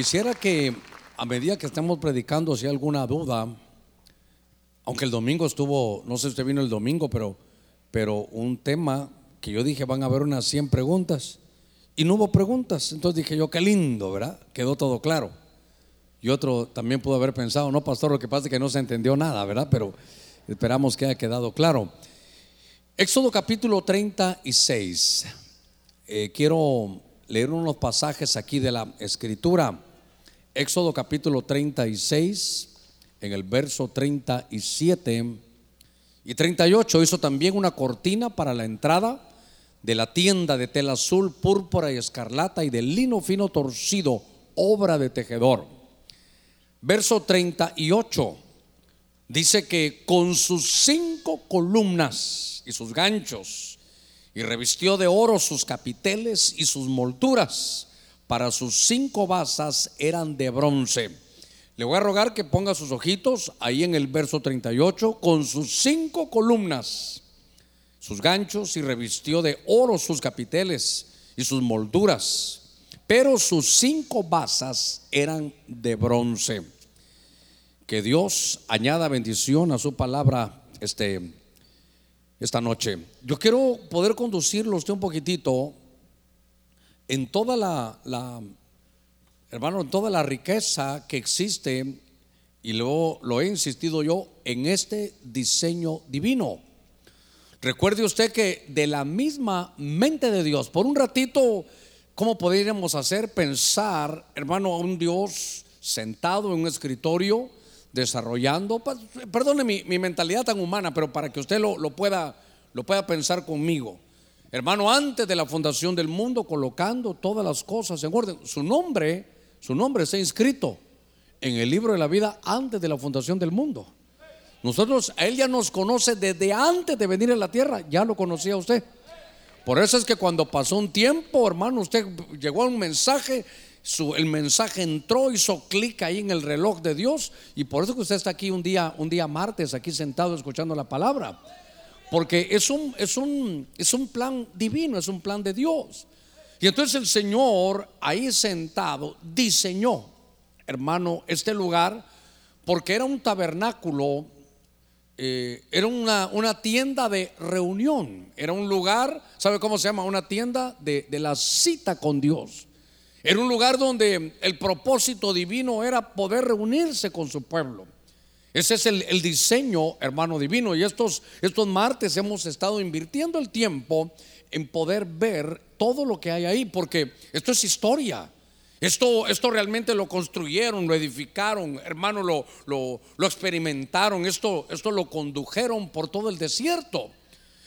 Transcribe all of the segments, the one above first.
Quisiera que a medida que estamos predicando, si hay alguna duda, aunque el domingo estuvo, no sé si usted vino el domingo, pero, pero un tema que yo dije van a haber unas 100 preguntas y no hubo preguntas. Entonces dije yo, qué lindo, ¿verdad? Quedó todo claro. Y otro también pudo haber pensado, no, pastor, lo que pasa es que no se entendió nada, ¿verdad? Pero esperamos que haya quedado claro. Éxodo capítulo 36. Eh, quiero leer unos pasajes aquí de la escritura. Éxodo capítulo 36, en el verso 37 y 38, hizo también una cortina para la entrada de la tienda de tela azul, púrpura y escarlata y de lino fino torcido, obra de tejedor. Verso 38 dice que con sus cinco columnas y sus ganchos, y revistió de oro sus capiteles y sus molduras. Para sus cinco basas eran de bronce. Le voy a rogar que ponga sus ojitos ahí en el verso 38 con sus cinco columnas, sus ganchos y revistió de oro sus capiteles y sus molduras. Pero sus cinco basas eran de bronce. Que Dios añada bendición a su palabra este, esta noche. Yo quiero poder conducirlo usted un poquitito en toda la, hermano, en toda la riqueza que existe, y luego lo he insistido yo, en este diseño divino. Recuerde usted que de la misma mente de Dios, por un ratito, ¿cómo podríamos hacer pensar, hermano, a un Dios sentado en un escritorio? desarrollando, perdone mi, mentalidad tan humana, pero para que usted lo, lo, pueda, lo pueda pensar conmigo. Hermano, antes de la fundación del mundo, colocando todas las cosas en orden. Su nombre, su nombre está inscrito en el libro de la vida antes de la fundación del mundo. Nosotros, a Él ya nos conoce desde antes de venir a la tierra, ya lo conocía usted. Por eso es que cuando pasó un tiempo, hermano, usted llegó a un mensaje el mensaje entró, hizo clic ahí en el reloj de Dios y por eso que usted está aquí un día, un día martes, aquí sentado escuchando la palabra. Porque es un, es un, es un plan divino, es un plan de Dios. Y entonces el Señor ahí sentado diseñó, hermano, este lugar porque era un tabernáculo, eh, era una, una, tienda de reunión, era un lugar, ¿sabe cómo se llama? Una tienda de, de la cita con Dios. Era un lugar donde el propósito divino era poder reunirse con su pueblo. Ese es el, diseño, hermano divino. Y estos, estos martes hemos estado invirtiendo el tiempo en poder ver todo lo que hay ahí, porque esto es historia. Esto, esto realmente lo construyeron, lo edificaron, hermano, lo, lo, experimentaron, esto, esto lo condujeron por todo el desierto.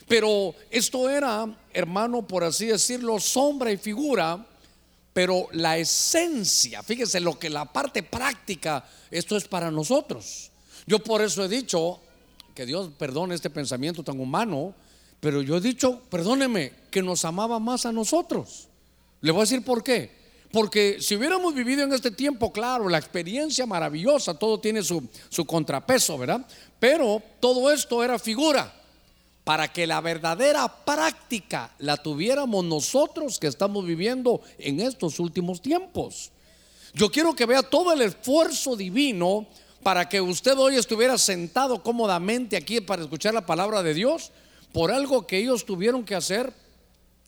Pero esto era, hermano, por así decirlo, sombra y figura pero la esencia, fíjese lo que la parte práctica, esto es para nosotros. Yo por eso he dicho, que Dios perdone este pensamiento tan humano, pero yo he dicho, perdóneme, que nos amaba más a nosotros. Le voy a decir por qué. Porque si hubiéramos vivido en este tiempo, claro, la experiencia maravillosa, todo tiene su, su contrapeso, ¿verdad? Pero todo esto era figura para que la verdadera práctica la tuviéramos nosotros que estamos viviendo en estos últimos tiempos. Yo quiero que vea todo el esfuerzo divino para que usted hoy estuviera sentado cómodamente aquí para escuchar la palabra de Dios por algo que ellos tuvieron que hacer,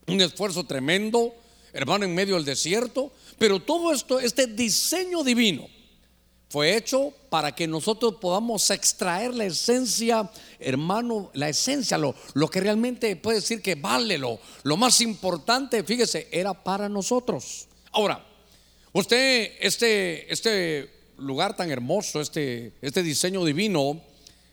un esfuerzo tremendo, hermano, en medio del desierto, pero todo esto, este diseño divino, fue hecho para que nosotros podamos extraer la esencia, hermano, la esencia, lo, lo que realmente puede decir que vale, lo, lo más importante, fíjese, era para nosotros. Ahora, usted, este, este lugar tan hermoso, este, este diseño divino,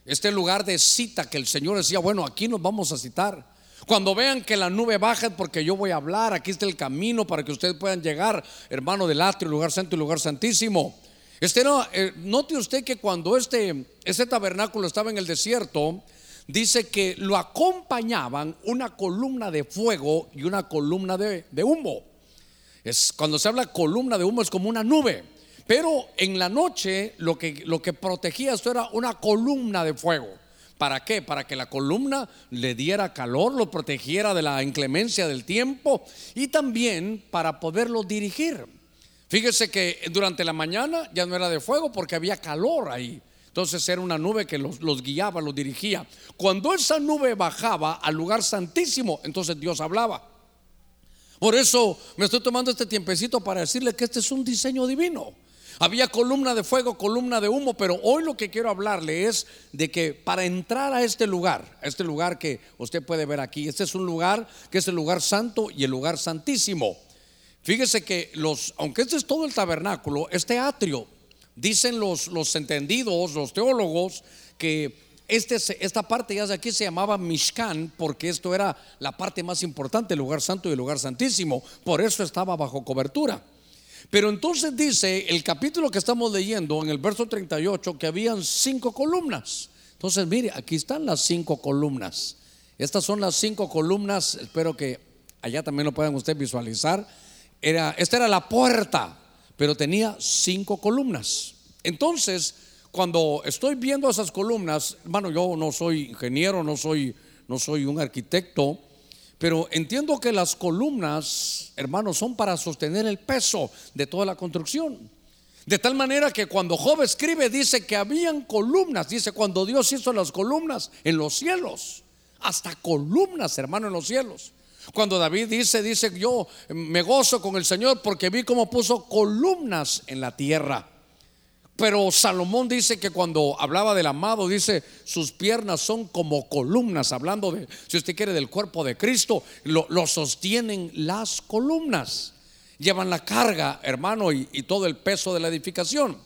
este lugar de cita que el Señor decía, bueno, aquí nos vamos a citar. Cuando vean que la nube baja porque yo voy a hablar, aquí está el camino para que ustedes puedan llegar, hermano del atrio, lugar santo y lugar santísimo. Este eh, note usted que cuando este, este tabernáculo estaba en el desierto, dice que lo acompañaban una columna de fuego y una columna de, humo. Es, cuando se habla columna de humo es como una nube. Pero en la noche lo que, lo que protegía esto era una columna de fuego. ¿Para qué? Para que la columna le diera calor, lo protegiera de la inclemencia del tiempo y también para poderlo dirigir. Fíjese que durante la mañana ya no era de fuego porque había calor ahí. Entonces era una nube que los, los, guiaba, los dirigía. Cuando esa nube bajaba al lugar santísimo, entonces Dios hablaba. Por eso me estoy tomando este tiempecito para decirle que este es un diseño divino. Había columna de fuego, columna de humo, pero hoy lo que quiero hablarle es de que para entrar a este lugar, a este lugar que usted puede ver aquí, este es un lugar que es el lugar santo y el lugar santísimo. Fíjese que los, aunque este es todo el tabernáculo, este atrio, dicen los, los entendidos, los teólogos, que este, esta parte ya de aquí se llamaba Mishkan porque esto era la parte más importante, el lugar santo y el lugar santísimo. Por eso estaba bajo cobertura. Pero entonces dice el capítulo que estamos leyendo en el verso 38 que habían cinco columnas. Entonces, mire, aquí están las cinco columnas. Estas son las cinco columnas, espero que allá también lo puedan ustedes visualizar. Era, esta era la puerta, pero tenía cinco columnas. Entonces, cuando estoy viendo esas columnas, hermano, yo no soy ingeniero, no soy, no soy un arquitecto, pero entiendo que las columnas, hermanos, son para sostener el peso de toda la construcción. De tal manera que cuando Job escribe dice que habían columnas, dice cuando Dios hizo las columnas en los cielos, hasta columnas, hermano, en los cielos. Cuando David dice, dice yo me gozo con el Señor porque vi cómo puso columnas en la tierra. Pero Salomón dice que cuando hablaba del amado, dice, sus piernas son como columnas, hablando de, si usted quiere, del cuerpo de Cristo, lo, sostienen las columnas, llevan la carga, hermano, y, todo el peso de la edificación.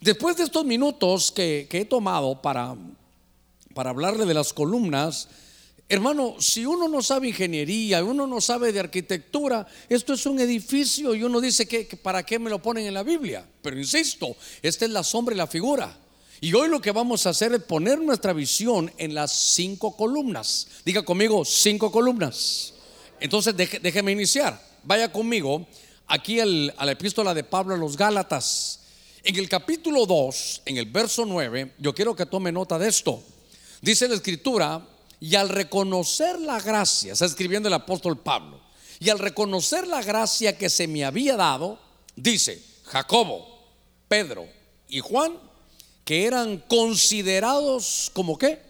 Después de estos minutos que, que he tomado para, para hablarle de las columnas, Hermano, si uno no sabe ingeniería, uno no sabe de arquitectura, esto es un edificio y uno dice que, para qué me lo ponen en la Biblia. Pero insisto, esta es la sombra y la figura. Y hoy lo que vamos a hacer es poner nuestra visión en las cinco columnas. Diga conmigo, cinco columnas. Entonces déjeme iniciar. Vaya conmigo aquí a la epístola de Pablo a los Gálatas. En el capítulo 2, en el verso 9, yo quiero que tome nota de esto. Dice la escritura, y al reconocer la gracia, está escribiendo el apóstol Pablo, y al reconocer la gracia que se me había dado, dice Jacobo, Pedro y Juan, que eran considerados como qué?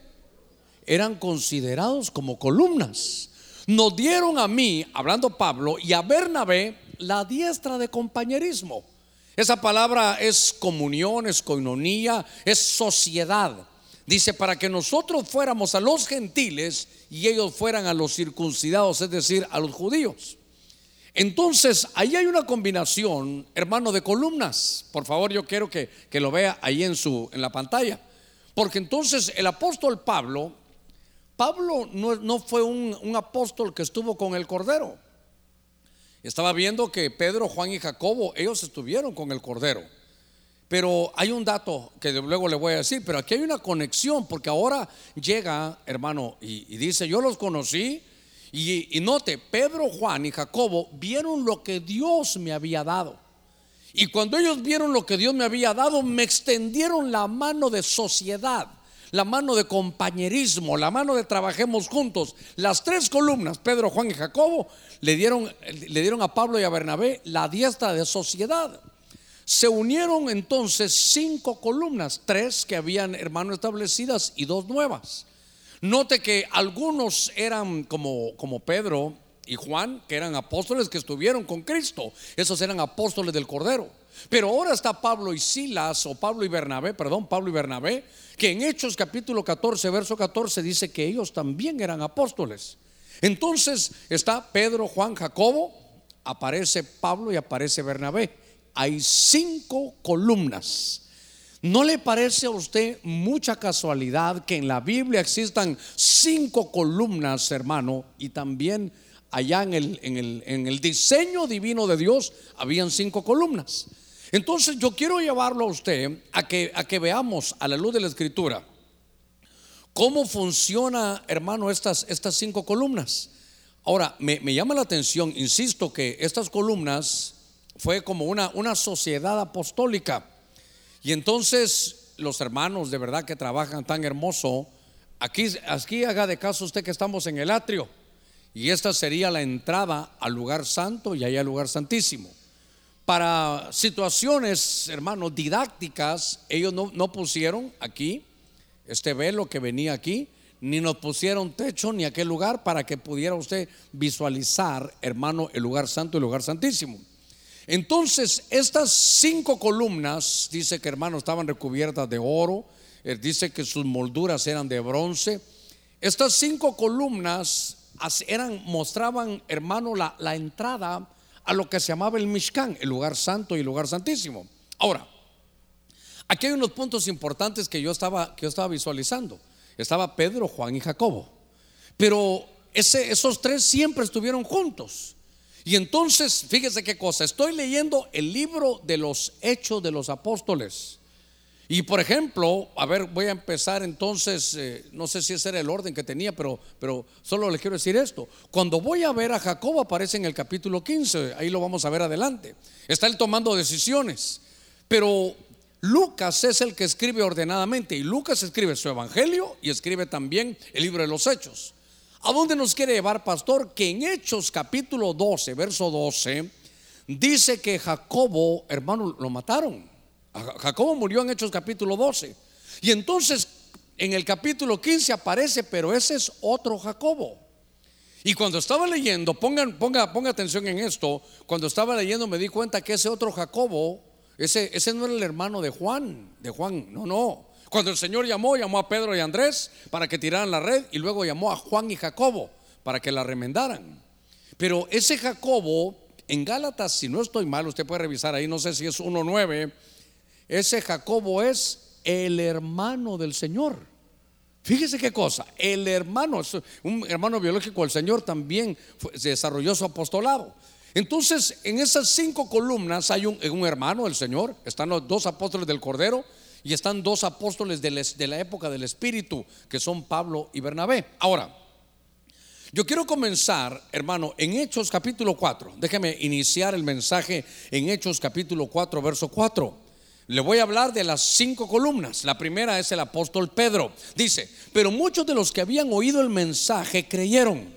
Eran considerados como columnas. Nos dieron a mí, hablando Pablo, y a Bernabé la diestra de compañerismo. Esa palabra es comunión, es coinonía, es sociedad. Dice, para que nosotros fuéramos a los gentiles y ellos fueran a los circuncidados, es decir, a los judíos. Entonces, ahí hay una combinación, hermano, de columnas. Por favor, yo quiero que, lo vea ahí en, su, en la pantalla. Porque entonces el apóstol Pablo, Pablo no, fue un, un apóstol que estuvo con el Cordero. Estaba viendo que Pedro, Juan y Jacobo, ellos estuvieron con el Cordero. Pero hay un dato que luego le voy a decir, pero aquí hay una conexión, porque ahora llega, hermano, y, dice, yo los conocí, y, y, note, Pedro, Juan y Jacobo vieron lo que Dios me había dado. Y cuando ellos vieron lo que Dios me había dado, me extendieron la mano de sociedad, la mano de compañerismo, la mano de trabajemos juntos. Las tres columnas, Pedro, Juan y Jacobo, le dieron, le dieron a Pablo y a Bernabé la diestra de sociedad. Se unieron entonces cinco columnas, tres que habían hermano establecidas y dos nuevas. Note que algunos eran como, como Pedro y Juan, que eran apóstoles que estuvieron con Cristo. Esos eran apóstoles del Cordero. Pero ahora está Pablo y Silas, o Pablo y Bernabé, perdón, Pablo y Bernabé, que en Hechos capítulo 14, verso 14 dice que ellos también eran apóstoles. Entonces está Pedro, Juan, Jacobo, aparece Pablo y aparece Bernabé hay cinco columnas. ¿No le parece a usted mucha casualidad que en la Biblia existan cinco columnas, hermano? Y también allá en el, en el, diseño divino de Dios habían cinco columnas. Entonces yo quiero llevarlo a usted a que, a que veamos a la luz de la escritura cómo funciona, hermano, estas, estas cinco columnas. Ahora, me, me llama la atención, insisto, que estas columnas fue como una, una sociedad apostólica. Y entonces los hermanos de verdad que trabajan tan hermoso, aquí, aquí haga de caso usted que estamos en el atrio. Y esta sería la entrada al lugar santo y allá al lugar santísimo. para situaciones, hermanos, didácticas, ellos no, no pusieron aquí este velo que venía aquí, ni nos pusieron techo ni aquel lugar para que pudiera usted visualizar, hermano, el lugar santo y el lugar santísimo. Entonces, estas cinco columnas, dice que hermano, estaban recubiertas de oro, eh, dice que sus molduras eran de bronce. Estas cinco columnas eran, mostraban, hermano, la, entrada a lo que se llamaba el Mishkan, el lugar santo y el lugar santísimo. Ahora, aquí hay unos puntos importantes que yo estaba, que yo estaba visualizando. Estaba Pedro, Juan y Jacobo. Pero ese, esos tres siempre estuvieron juntos. Y entonces, fíjese qué cosa, estoy leyendo el libro de los hechos de los apóstoles. Y por ejemplo, a ver, voy a empezar entonces, eh, no sé si ese era el orden que tenía, pero, pero solo le quiero decir esto. Cuando voy a ver a Jacob aparece en el capítulo 15, ahí lo vamos a ver adelante. Está él tomando decisiones. Pero Lucas es el que escribe ordenadamente y Lucas escribe su evangelio y escribe también el libro de los hechos. ¿A dónde nos quiere llevar, pastor? Que en Hechos capítulo 12, verso 12, dice que Jacobo, hermano, lo mataron. Jacobo murió en Hechos capítulo 12. Y entonces en el capítulo 15 aparece, pero ese es otro Jacobo. Y cuando estaba leyendo, pongan, ponga, ponga atención en esto, cuando estaba leyendo me di cuenta que ese otro Jacobo, ese, ese no era el hermano de Juan, de Juan, no, no. Cuando el Señor llamó, llamó a Pedro y Andrés para que tiraran la red y luego llamó a Juan y Jacobo para que la remendaran. Pero ese Jacobo, en Gálatas, si no estoy mal, usted puede revisar ahí, no sé si es 1.9 ese Jacobo es el hermano del Señor. Fíjese qué cosa, el hermano, un hermano biológico del Señor también desarrolló su apostolado. Entonces, en esas cinco columnas hay un, hermano del Señor, están los dos apóstoles del Cordero y están dos apóstoles de la época del Espíritu, que son Pablo y Bernabé. Ahora, yo quiero comenzar, hermano, en Hechos capítulo 4. Déjeme iniciar el mensaje en Hechos capítulo 4, verso 4. Le voy a hablar de las cinco columnas. La primera es el apóstol Pedro. Dice, pero muchos de los que habían oído el mensaje creyeron.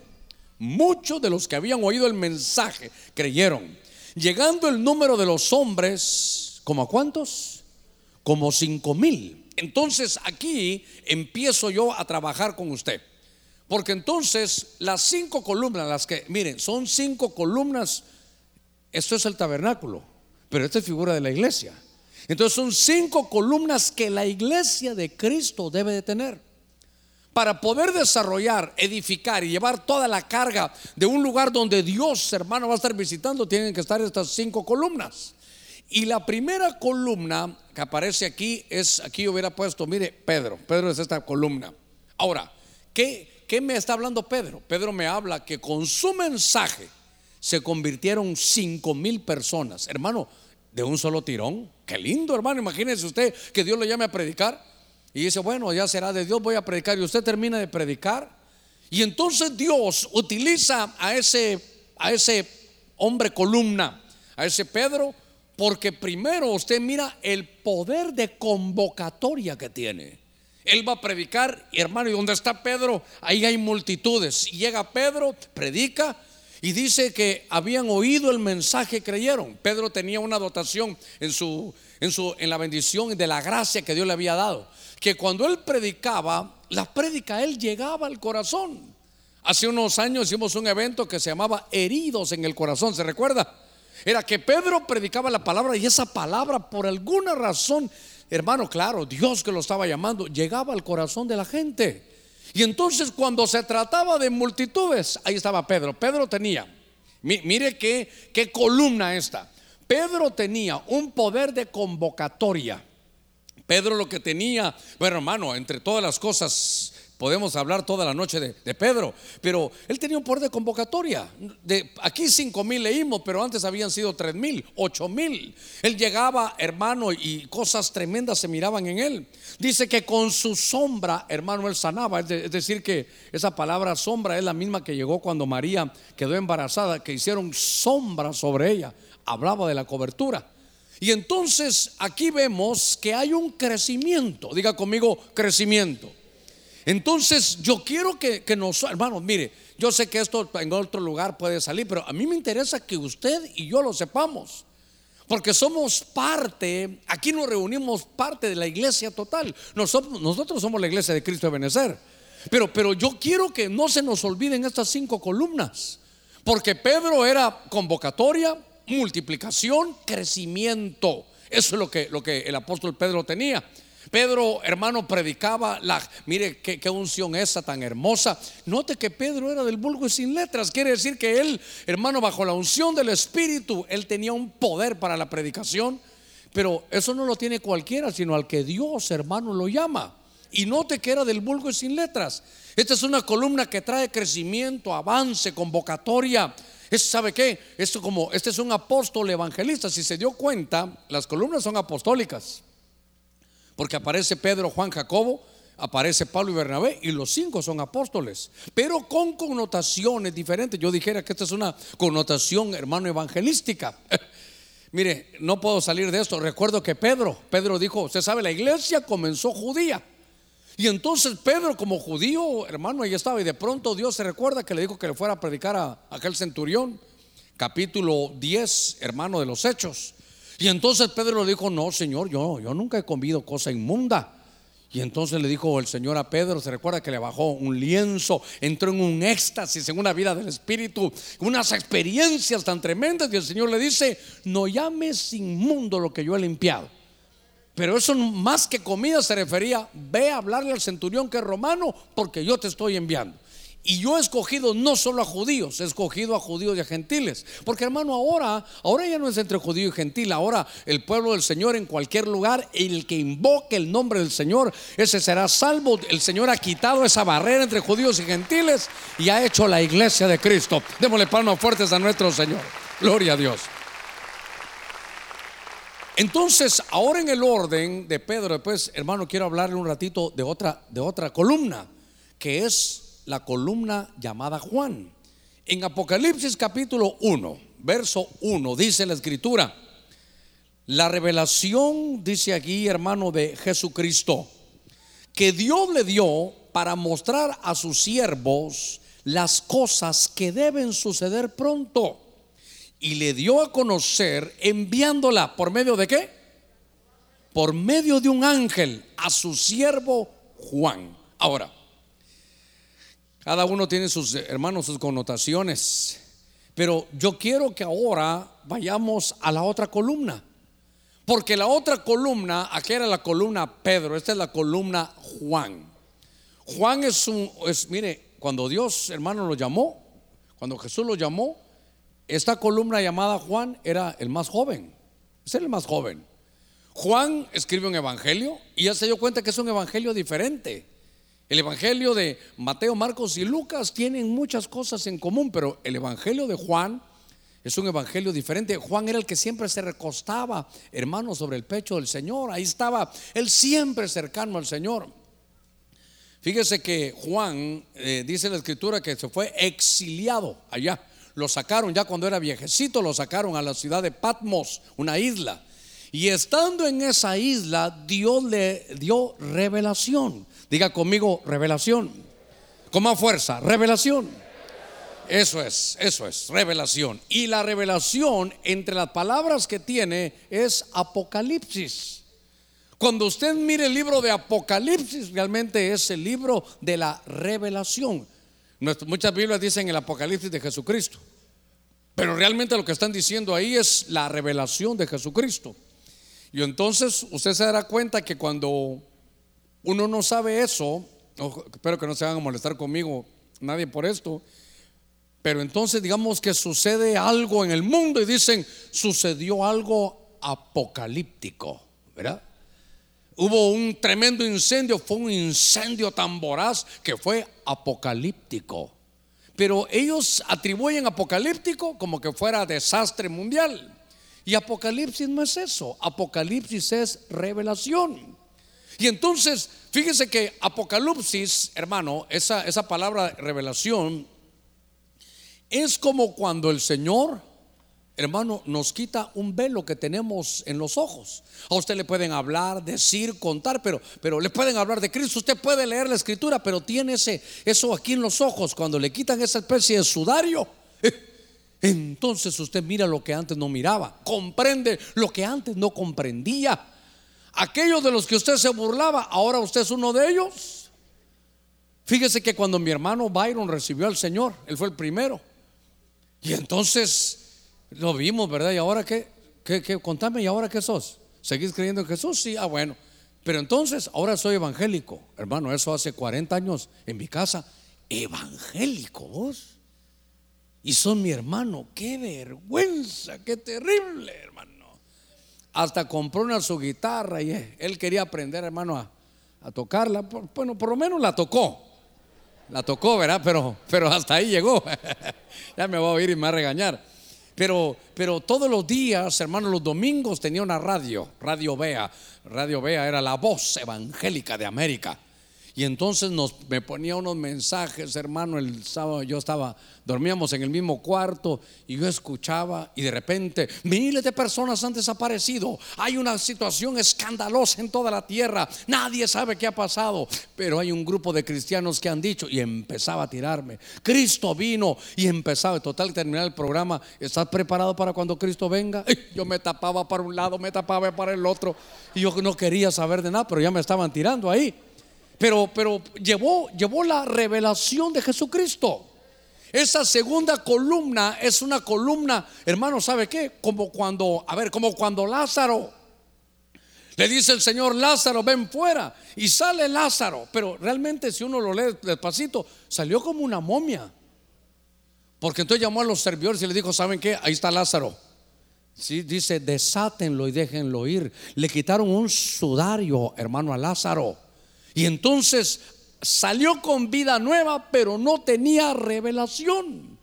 Muchos de los que habían oído el mensaje creyeron. Llegando el número de los hombres, ¿como a cuántos? Como cinco mil. Entonces aquí empiezo yo a trabajar con usted. Porque entonces las cinco columnas, las que, miren, son cinco columnas. Esto es el tabernáculo, pero esta es figura de la iglesia. Entonces son cinco columnas que la iglesia de Cristo debe de tener. Para poder desarrollar, edificar y llevar toda la carga de un lugar donde Dios, hermano, va a estar visitando, tienen que estar estas cinco columnas. Y la primera columna que aparece aquí es, aquí hubiera puesto, mire, Pedro, Pedro es esta columna. Ahora, ¿qué, ¿qué me está hablando Pedro? Pedro me habla que con su mensaje se convirtieron cinco mil personas. Hermano, de un solo tirón. Qué lindo, hermano. Imagínese usted que Dios lo llame a predicar y dice, bueno, ya será de Dios, voy a predicar. Y usted termina de predicar. Y entonces Dios utiliza a ese, a ese hombre columna, a ese Pedro, porque primero usted mira el poder de convocatoria que tiene. Él va a predicar, hermano, y donde está Pedro, ahí hay multitudes. Llega Pedro, predica, y dice que habían oído el mensaje, creyeron. Pedro tenía una dotación en su, en su, en la bendición de la gracia que Dios le había dado. Que cuando él predicaba, la prédica él llegaba al corazón. Hace unos años hicimos un evento que se llamaba Heridos en el corazón, ¿se recuerda? Era que Pedro predicaba la palabra y esa palabra por alguna razón, hermano, claro, Dios que lo estaba llamando, llegaba al corazón de la gente. Y entonces cuando se trataba de multitudes, ahí estaba Pedro. Pedro tenía, mire qué, qué columna esta. Pedro tenía un poder de convocatoria. Pedro lo que tenía, bueno hermano, entre todas las cosas Podemos hablar toda la noche de, Pedro, pero él tenía un poder de convocatoria. De, aquí cinco mil leímos, pero antes habían sido tres mil, ocho mil. Él llegaba, hermano, y cosas tremendas se miraban en él. Dice que con su sombra, hermano, él sanaba. Es, decir, que esa palabra sombra es la misma que llegó cuando María quedó embarazada, que hicieron sombra sobre ella. Hablaba de la cobertura. Y entonces aquí vemos que hay un crecimiento. Diga conmigo, crecimiento. Entonces yo quiero que, que nos, hermanos, mire, yo sé que esto en otro lugar puede salir, pero a mí me interesa que usted y yo lo sepamos. Porque somos parte, aquí nos reunimos parte de la iglesia total. Nosotros, somos la iglesia de Cristo de Benecer. Pero, pero yo quiero que no se nos olviden estas cinco columnas. Porque Pedro era convocatoria, multiplicación, crecimiento. Eso es lo que, lo que el apóstol Pedro tenía. Pedro, hermano, predicaba la, mire qué, unción esa tan hermosa. Note que Pedro era del vulgo y sin letras. Quiere decir que él, hermano, bajo la unción del Espíritu, él tenía un poder para la predicación. Pero eso no lo tiene cualquiera, sino al que Dios, hermano, lo llama. Y note que era del vulgo y sin letras. Esta es una columna que trae crecimiento, avance, convocatoria. ¿Sabe qué? Esto como, este es un apóstol evangelista. Si se dio cuenta, las columnas son apostólicas. Porque aparece Pedro, Juan, Jacobo, aparece Pablo y Bernabé y los cinco son apóstoles, pero con connotaciones diferentes. Yo dijera que esta es una connotación, hermano, evangelística. Mire, no puedo salir de esto. Recuerdo que Pedro, Pedro dijo, usted sabe, la iglesia comenzó judía. Y entonces Pedro como judío, hermano, ahí estaba y de pronto Dios se recuerda que le dijo que le fuera a predicar a aquel centurión, capítulo 10, hermano de los hechos. Y entonces Pedro le dijo, no, Señor, yo, yo nunca he comido cosa inmunda. Y entonces le dijo el Señor a Pedro, se recuerda que le bajó un lienzo, entró en un éxtasis, en una vida del Espíritu, unas experiencias tan tremendas. Y el Señor le dice, no llames inmundo lo que yo he limpiado. Pero eso más que comida se refería, ve a hablarle al centurión que es romano, porque yo te estoy enviando. Y yo he escogido no solo a judíos, he escogido a judíos y a gentiles. Porque hermano, ahora, ahora ya no es entre judío y gentil, ahora el pueblo del Señor en cualquier lugar, el que invoque el nombre del Señor, ese será salvo. El Señor ha quitado esa barrera entre judíos y gentiles y ha hecho la iglesia de Cristo. Démosle palmas fuertes a nuestro Señor. Gloria a Dios. Entonces, ahora en el orden de Pedro, después, hermano, quiero hablarle un ratito de otra, de otra columna, que es la columna llamada Juan. En Apocalipsis capítulo 1, verso 1, dice la escritura, la revelación, dice aquí hermano de Jesucristo, que Dios le dio para mostrar a sus siervos las cosas que deben suceder pronto. Y le dio a conocer enviándola por medio de qué? Por medio de un ángel a su siervo Juan. Ahora, cada uno tiene sus hermanos, sus connotaciones. Pero yo quiero que ahora vayamos a la otra columna. Porque la otra columna, aquí era la columna Pedro, esta es la columna Juan. Juan es un, es, mire, cuando Dios, hermano, lo llamó, cuando Jesús lo llamó, esta columna llamada Juan era el más joven. Es el más joven. Juan escribe un evangelio y ya se dio cuenta que es un evangelio diferente. El Evangelio de Mateo, Marcos y Lucas tienen muchas cosas en común, pero el Evangelio de Juan es un Evangelio diferente. Juan era el que siempre se recostaba, hermano, sobre el pecho del Señor. Ahí estaba, él siempre cercano al Señor. Fíjese que Juan, eh, dice la escritura, que se fue exiliado allá. Lo sacaron ya cuando era viejecito, lo sacaron a la ciudad de Patmos, una isla. Y estando en esa isla, Dios le dio revelación. Diga conmigo, revelación. Con más fuerza, revelación. Eso es, eso es, revelación. Y la revelación entre las palabras que tiene es Apocalipsis. Cuando usted mire el libro de Apocalipsis, realmente es el libro de la revelación. Muchas Biblias dicen el Apocalipsis de Jesucristo. Pero realmente lo que están diciendo ahí es la revelación de Jesucristo. Y entonces usted se dará cuenta que cuando uno no sabe eso, espero que no se van a molestar conmigo nadie por esto, pero entonces digamos que sucede algo en el mundo y dicen, sucedió algo apocalíptico, ¿verdad? Hubo un tremendo incendio, fue un incendio tan voraz que fue apocalíptico. Pero ellos atribuyen apocalíptico como que fuera desastre mundial. Y Apocalipsis no es eso, Apocalipsis es revelación. Y entonces, fíjese que Apocalipsis, hermano, esa, esa palabra revelación, es como cuando el Señor, hermano, nos quita un velo que tenemos en los ojos. A usted le pueden hablar, decir, contar, pero, pero le pueden hablar de Cristo. Usted puede leer la escritura, pero tiene ese, eso aquí en los ojos. Cuando le quitan esa especie de sudario, Entonces usted mira lo que antes no miraba, comprende lo que antes no comprendía. Aquellos de los que usted se burlaba, ahora usted es uno de ellos. Fíjese que cuando mi hermano Byron recibió al Señor, él fue el primero. Y entonces lo vimos, ¿verdad? ¿Y ahora qué? ¿Qué? Contame, ¿y ahora qué sos? ¿Seguís creyendo en Jesús? Sí, ah, bueno. Pero entonces, ahora soy evangélico. Hermano, eso hace 40 años en mi casa. Evangélico vos. Y son mi hermano. Qué vergüenza, qué terrible, hermano. Hasta compró una su guitarra y él quería aprender, hermano, a, tocarla. Bueno, por lo menos la tocó. La tocó, ¿verdad? Pero, pero hasta ahí llegó. ya me voy a oír y me va a regañar. Pero, pero todos los días, hermano, los domingos tenía una radio, Radio Bea. Radio Bea era la voz evangélica de América. Y entonces nos, me ponía unos mensajes, hermano, el sábado yo estaba, dormíamos en el mismo cuarto y yo escuchaba y de repente miles de personas han desaparecido. Hay una situación escandalosa en toda la tierra. Nadie sabe qué ha pasado, pero hay un grupo de cristianos que han dicho y empezaba a tirarme. Cristo vino y empezaba, total, terminar el programa. ¿Estás preparado para cuando Cristo venga? Yo me tapaba para un lado, me tapaba para el otro y yo no quería saber de nada, pero ya me estaban tirando ahí. Pero, pero llevó, llevó la revelación de Jesucristo. Esa segunda columna es una columna, hermano, ¿sabe qué? Como cuando, a ver, como cuando Lázaro le dice el Señor, Lázaro, ven fuera. Y sale Lázaro. Pero realmente si uno lo lee despacito, salió como una momia. Porque entonces llamó a los servidores y le dijo, ¿saben qué? Ahí está Lázaro. Sí, dice, desátenlo y déjenlo ir. Le quitaron un sudario, hermano, a Lázaro. Y entonces salió con vida nueva, pero no tenía revelación.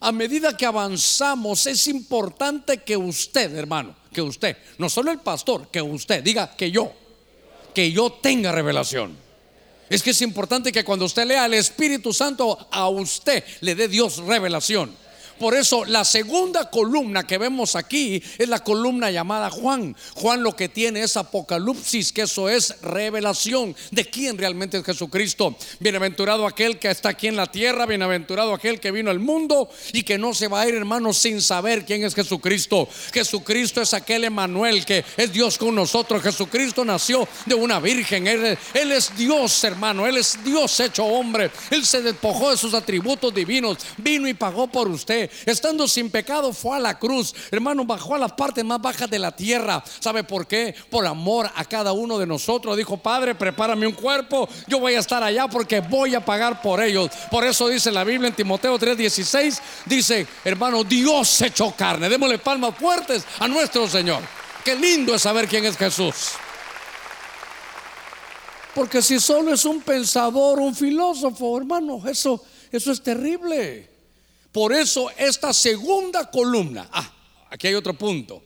A medida que avanzamos, es importante que usted, hermano, que usted, no solo el pastor, que usted diga que yo, que yo tenga revelación. Es que es importante que cuando usted lea el Espíritu Santo, a usted le dé Dios revelación. Por eso la segunda columna que vemos aquí es la columna llamada Juan. Juan lo que tiene es apocalipsis, que eso es revelación de quién realmente es Jesucristo. Bienaventurado aquel que está aquí en la tierra, bienaventurado aquel que vino al mundo y que no se va a ir, hermano, sin saber quién es Jesucristo. Jesucristo es aquel Emanuel que es Dios con nosotros. Jesucristo nació de una virgen. Él, él es Dios, hermano. Él es Dios hecho hombre. Él se despojó de sus atributos divinos. Vino y pagó por usted estando sin pecado, fue a la cruz. Hermano, bajó a las partes más bajas de la tierra. ¿Sabe por qué? Por amor a cada uno de nosotros. Dijo, Padre, prepárame un cuerpo. Yo voy a estar allá porque voy a pagar por ellos. Por eso dice la Biblia en Timoteo 3:16, dice, hermano, Dios echó carne. Démosle palmas fuertes a nuestro Señor. Qué lindo es saber quién es Jesús. Porque si solo es un pensador, un filósofo, hermano, eso, eso es terrible. Por eso esta segunda columna, ah, aquí hay otro punto.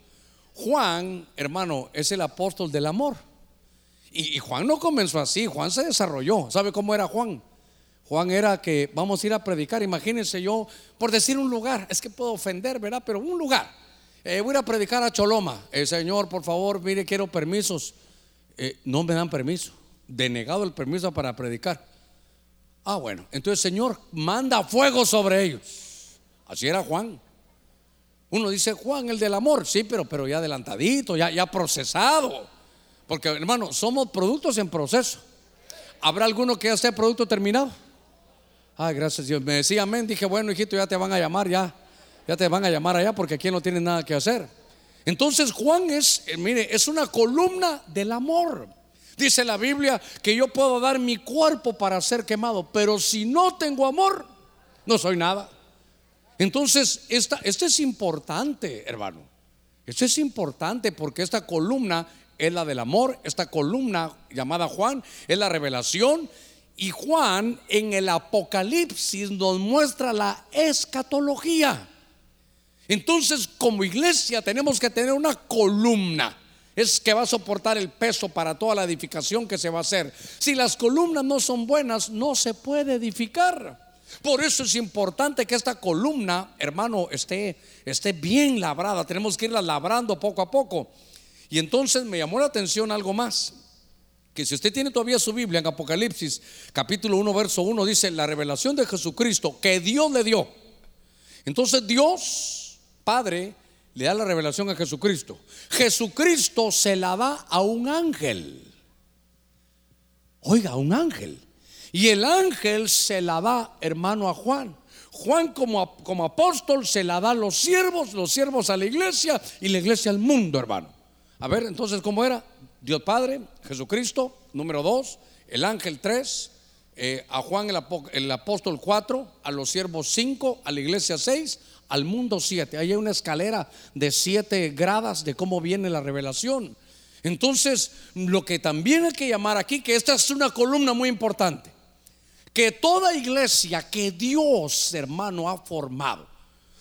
Juan, hermano, es el apóstol del amor. Y, Juan no comenzó así, Juan se desarrolló. ¿Sabe cómo era Juan? Juan era que vamos a ir a predicar, imagínense yo, por decir un lugar, es que puedo ofender, ¿verdad? Pero un lugar. Eh, voy a ir a predicar a Choloma. Eh, Señor, por favor, mire, quiero permisos. Eh, no me dan permiso. Denegado el permiso para predicar. Ah, bueno. Entonces, Señor, manda fuego sobre ellos. Así era Juan. Uno dice Juan, el del amor, sí, pero, pero ya adelantadito, ya, ya procesado. Porque hermano, somos productos en proceso. ¿Habrá alguno que ya esté producto terminado? Ay, gracias Dios. Me decía amén. Dije, bueno, hijito, ya te van a llamar, ya. Ya te van a llamar allá porque aquí no tienen nada que hacer. Entonces Juan es, eh, mire, es una columna del amor. Dice la Biblia que yo puedo dar mi cuerpo para ser quemado, pero si no tengo amor, no soy nada. Entonces, esta, esto es importante, hermano. Esto es importante porque esta columna es la del amor, esta columna llamada Juan es la revelación y Juan en el Apocalipsis nos muestra la escatología. Entonces, como iglesia tenemos que tener una columna. Es que va a soportar el peso para toda la edificación que se va a hacer. Si las columnas no son buenas, no se puede edificar. Por eso es importante que esta columna, hermano, esté, esté bien labrada. Tenemos que irla labrando poco a poco. Y entonces me llamó la atención algo más. Que si usted tiene todavía su Biblia en Apocalipsis, capítulo 1, verso 1, dice la revelación de Jesucristo que Dios le dio. Entonces Dios, Padre, le da la revelación a Jesucristo. Jesucristo se la da a un ángel. Oiga, un ángel. Y el ángel se la da, hermano, a Juan. Juan como, como apóstol se la da a los siervos, los siervos a la iglesia y la iglesia al mundo, hermano. A ver, entonces, ¿cómo era? Dios Padre, Jesucristo, número dos, el ángel tres, eh, a Juan el, el, apóstol cuatro, a los siervos cinco, a la iglesia seis, al mundo siete. Ahí hay una escalera de siete gradas de cómo viene la revelación. Entonces, lo que también hay que llamar aquí, que esta es una columna muy importante, que toda iglesia que Dios, hermano, ha formado,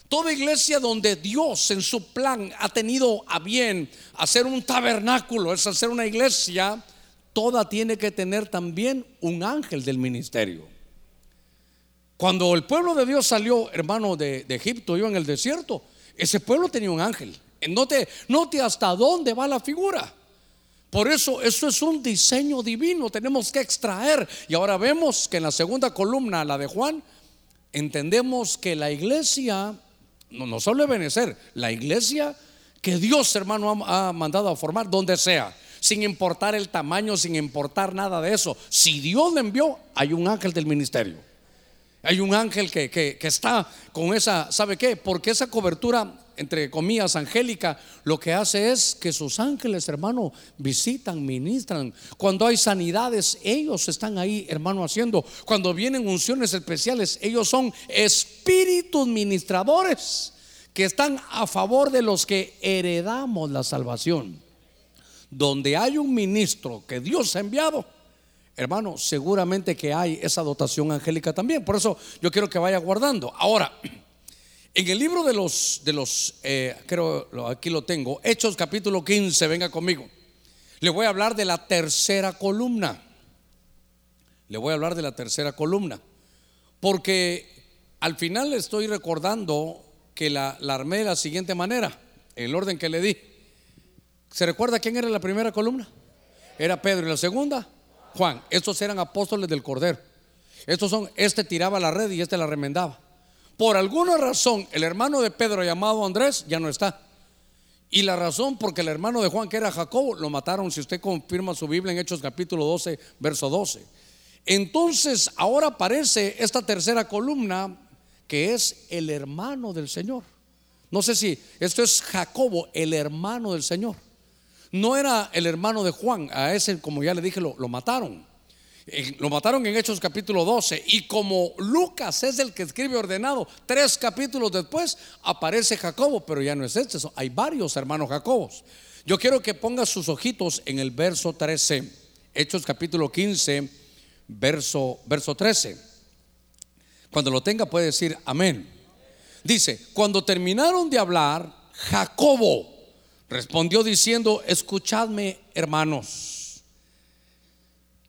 toda iglesia donde Dios en su plan ha tenido a bien hacer un tabernáculo, es hacer una iglesia, toda tiene que tener también un ángel del ministerio. Cuando el pueblo de Dios salió, hermano, de, Egipto, iba en el desierto, ese pueblo tenía un ángel. Note, note hasta dónde va la figura. Por eso, eso es un diseño divino, tenemos que extraer. Y ahora vemos que en la segunda columna, la de Juan, entendemos que la iglesia, no, no solo la iglesia que Dios, hermano, ha, ha mandado a formar, donde sea, sin importar el tamaño, sin importar nada de eso. Si Dios le envió, hay un ángel del ministerio. Hay un ángel que, está con esa, ¿sabe qué? Porque esa cobertura, entre comillas, angélica, lo que hace es que sus ángeles, hermano, visitan, ministran. Cuando hay sanidades, ellos están ahí, hermano, haciendo. Cuando vienen unciones especiales, ellos son espíritus ministradores que están a favor de los que heredamos la salvación. Donde hay un ministro que Dios ha enviado, hermano, seguramente que hay esa dotación angélica también. Por eso yo quiero que vaya guardando. Ahora, en el libro de los, de los eh, creo, aquí lo tengo, Hechos capítulo 15, venga conmigo. Le voy a hablar de la tercera columna. Le voy a hablar de la tercera columna. Porque al final le estoy recordando que la, la armé de la siguiente manera, el orden que le di. ¿Se recuerda quién era la primera columna? Era Pedro y la segunda, Juan. Estos eran apóstoles del Cordero. Estos son, este tiraba la red y este la remendaba. Por alguna razón, el hermano de Pedro llamado Andrés ya no está. Y la razón porque el hermano de Juan, que era Jacobo, lo mataron, si usted confirma su Biblia en Hechos capítulo 12, verso 12. Entonces, ahora aparece esta tercera columna que es el hermano del Señor. No sé si esto es Jacobo, el hermano del Señor. No era el hermano de Juan, a ese, como ya le dije, lo, mataron. Eh, lo mataron en Hechos capítulo 12. Y como Lucas es el que escribe ordenado, tres capítulos después aparece Jacobo, pero ya no es este, hay varios hermanos Jacobos. Yo quiero que ponga sus ojitos en el verso 13, Hechos capítulo 15, verso, verso 13. Cuando lo tenga puede decir amén. Dice, cuando terminaron de hablar, Jacobo Respondió diciendo, escuchadme hermanos.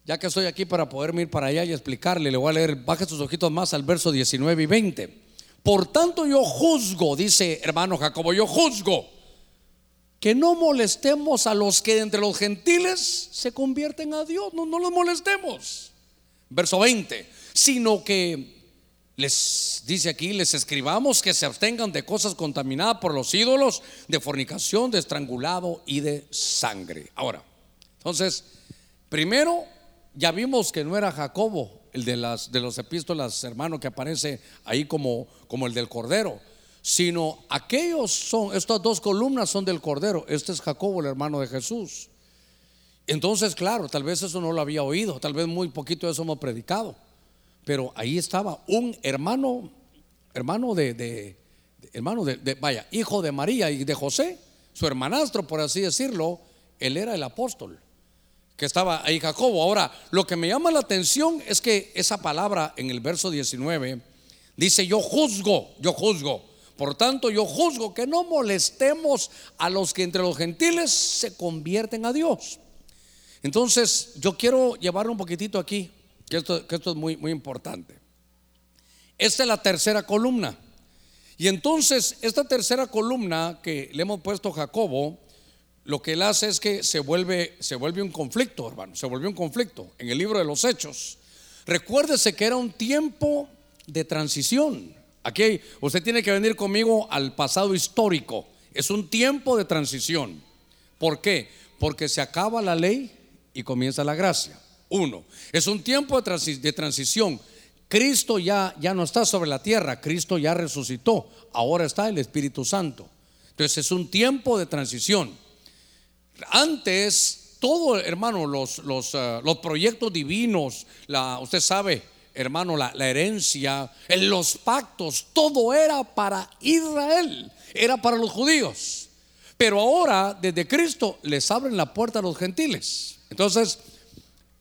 Ya que estoy aquí para poderme ir para allá y explicarle, le voy a leer, baje sus ojitos más al verso 19 y 20. Por tanto yo juzgo, dice hermano Jacobo, yo juzgo que no molestemos a los que entre los gentiles se convierten a Dios, no, no los molestemos. Verso 20, sino que les dice aquí, les escribamos que se abstengan de cosas contaminadas por los ídolos, de fornicación, de estrangulado y de sangre. Ahora, entonces, primero ya vimos que no era Jacobo, el de, las, de los epístolas, hermano, que aparece ahí como, como el del Cordero, sino aquellos son, estas dos columnas son del Cordero, este es Jacobo, el hermano de Jesús. Entonces, claro, tal vez eso no lo había oído, tal vez muy poquito de eso hemos predicado. Pero ahí estaba un hermano, hermano de, hermano de, vaya, hijo de María y de José, su hermanastro, por así decirlo, él era el apóstol que estaba ahí Jacobo. Ahora, lo que me llama la atención es que esa palabra en el verso 19 dice, yo juzgo, yo juzgo. Por tanto, yo juzgo que no molestemos a los que entre los gentiles se convierten a Dios. Entonces, yo quiero llevar un poquitito aquí que esto, es muy, muy importante. Esta es la tercera columna. Y entonces, esta tercera columna que le hemos puesto Jacobo, lo que él hace es que se vuelve, se vuelve un conflicto, hermano, se vuelve un conflicto en el libro de los Hechos. Recuérdese que era un tiempo de transición. Aquí usted tiene que venir conmigo al pasado histórico. Es un tiempo de transición. ¿Por qué? Porque se acaba la ley y comienza la gracia. Uno, es un tiempo de, transición. Cristo ya, ya no está sobre la tierra, Cristo ya resucitó, ahora está el Espíritu Santo. Entonces es un tiempo de transición. Antes, todo, hermano, los, los, eh, los proyectos divinos, la, usted sabe, hermano, la, la herencia, los pactos, todo era para Israel, era para los judíos. Pero ahora, desde Cristo, les abren la puerta a los gentiles. Entonces,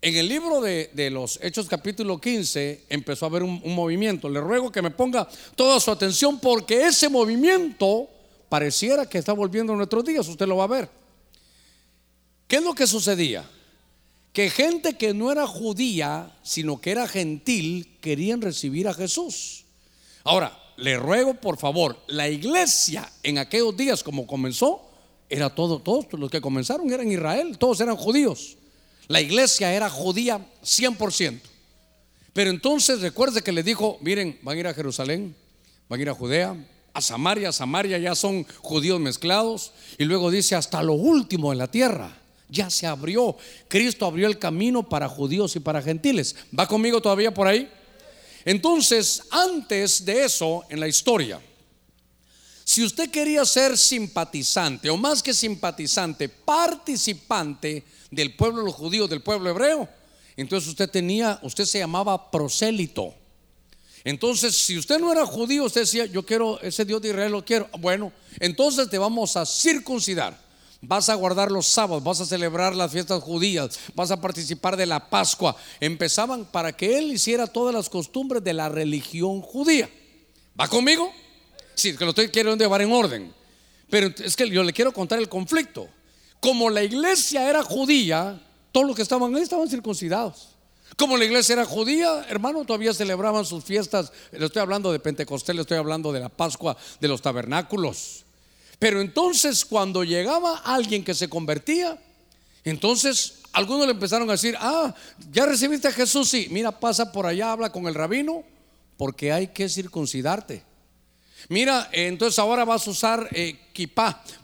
en el libro de, los Hechos capítulo 15 empezó a haber un, movimiento. Le ruego que me ponga toda su atención porque ese movimiento pareciera que está volviendo a nuestros días. Usted lo va a ver. ¿Qué es lo que sucedía? Que gente que no era judía, sino que era gentil, querían recibir a Jesús. Ahora, le ruego por favor, la iglesia en aquellos días como comenzó, era todo, todos los que comenzaron eran Israel, todos eran judíos. La iglesia era judía 100%. Pero entonces recuerde que le dijo, miren, van a ir a Jerusalén, van a ir a Judea, a Samaria, Samaria ya son judíos mezclados. Y luego dice, hasta lo último en la tierra, ya se abrió. Cristo abrió el camino para judíos y para gentiles. ¿Va conmigo todavía por ahí? Entonces, antes de eso, en la historia, si usted quería ser simpatizante, o más que simpatizante, participante del pueblo de los judíos, del pueblo hebreo, entonces usted tenía, usted se llamaba prosélito. Entonces, si usted no era judío, usted decía, yo quiero ese Dios de Israel, lo quiero. Bueno, entonces te vamos a circuncidar. Vas a guardar los sábados, vas a celebrar las fiestas judías, vas a participar de la Pascua. Empezaban para que él hiciera todas las costumbres de la religión judía. ¿Va conmigo? Sí, que lo estoy quiero llevar en orden. Pero es que yo le quiero contar el conflicto. Como la iglesia era judía, todos los que estaban ahí estaban circuncidados. Como la iglesia era judía, hermano, todavía celebraban sus fiestas. Le estoy hablando de Pentecostés, le estoy hablando de la Pascua, de los tabernáculos. Pero entonces cuando llegaba alguien que se convertía, entonces algunos le empezaron a decir, ah, ya recibiste a Jesús, sí, mira, pasa por allá, habla con el rabino, porque hay que circuncidarte. Mira, entonces ahora vas a usar eh,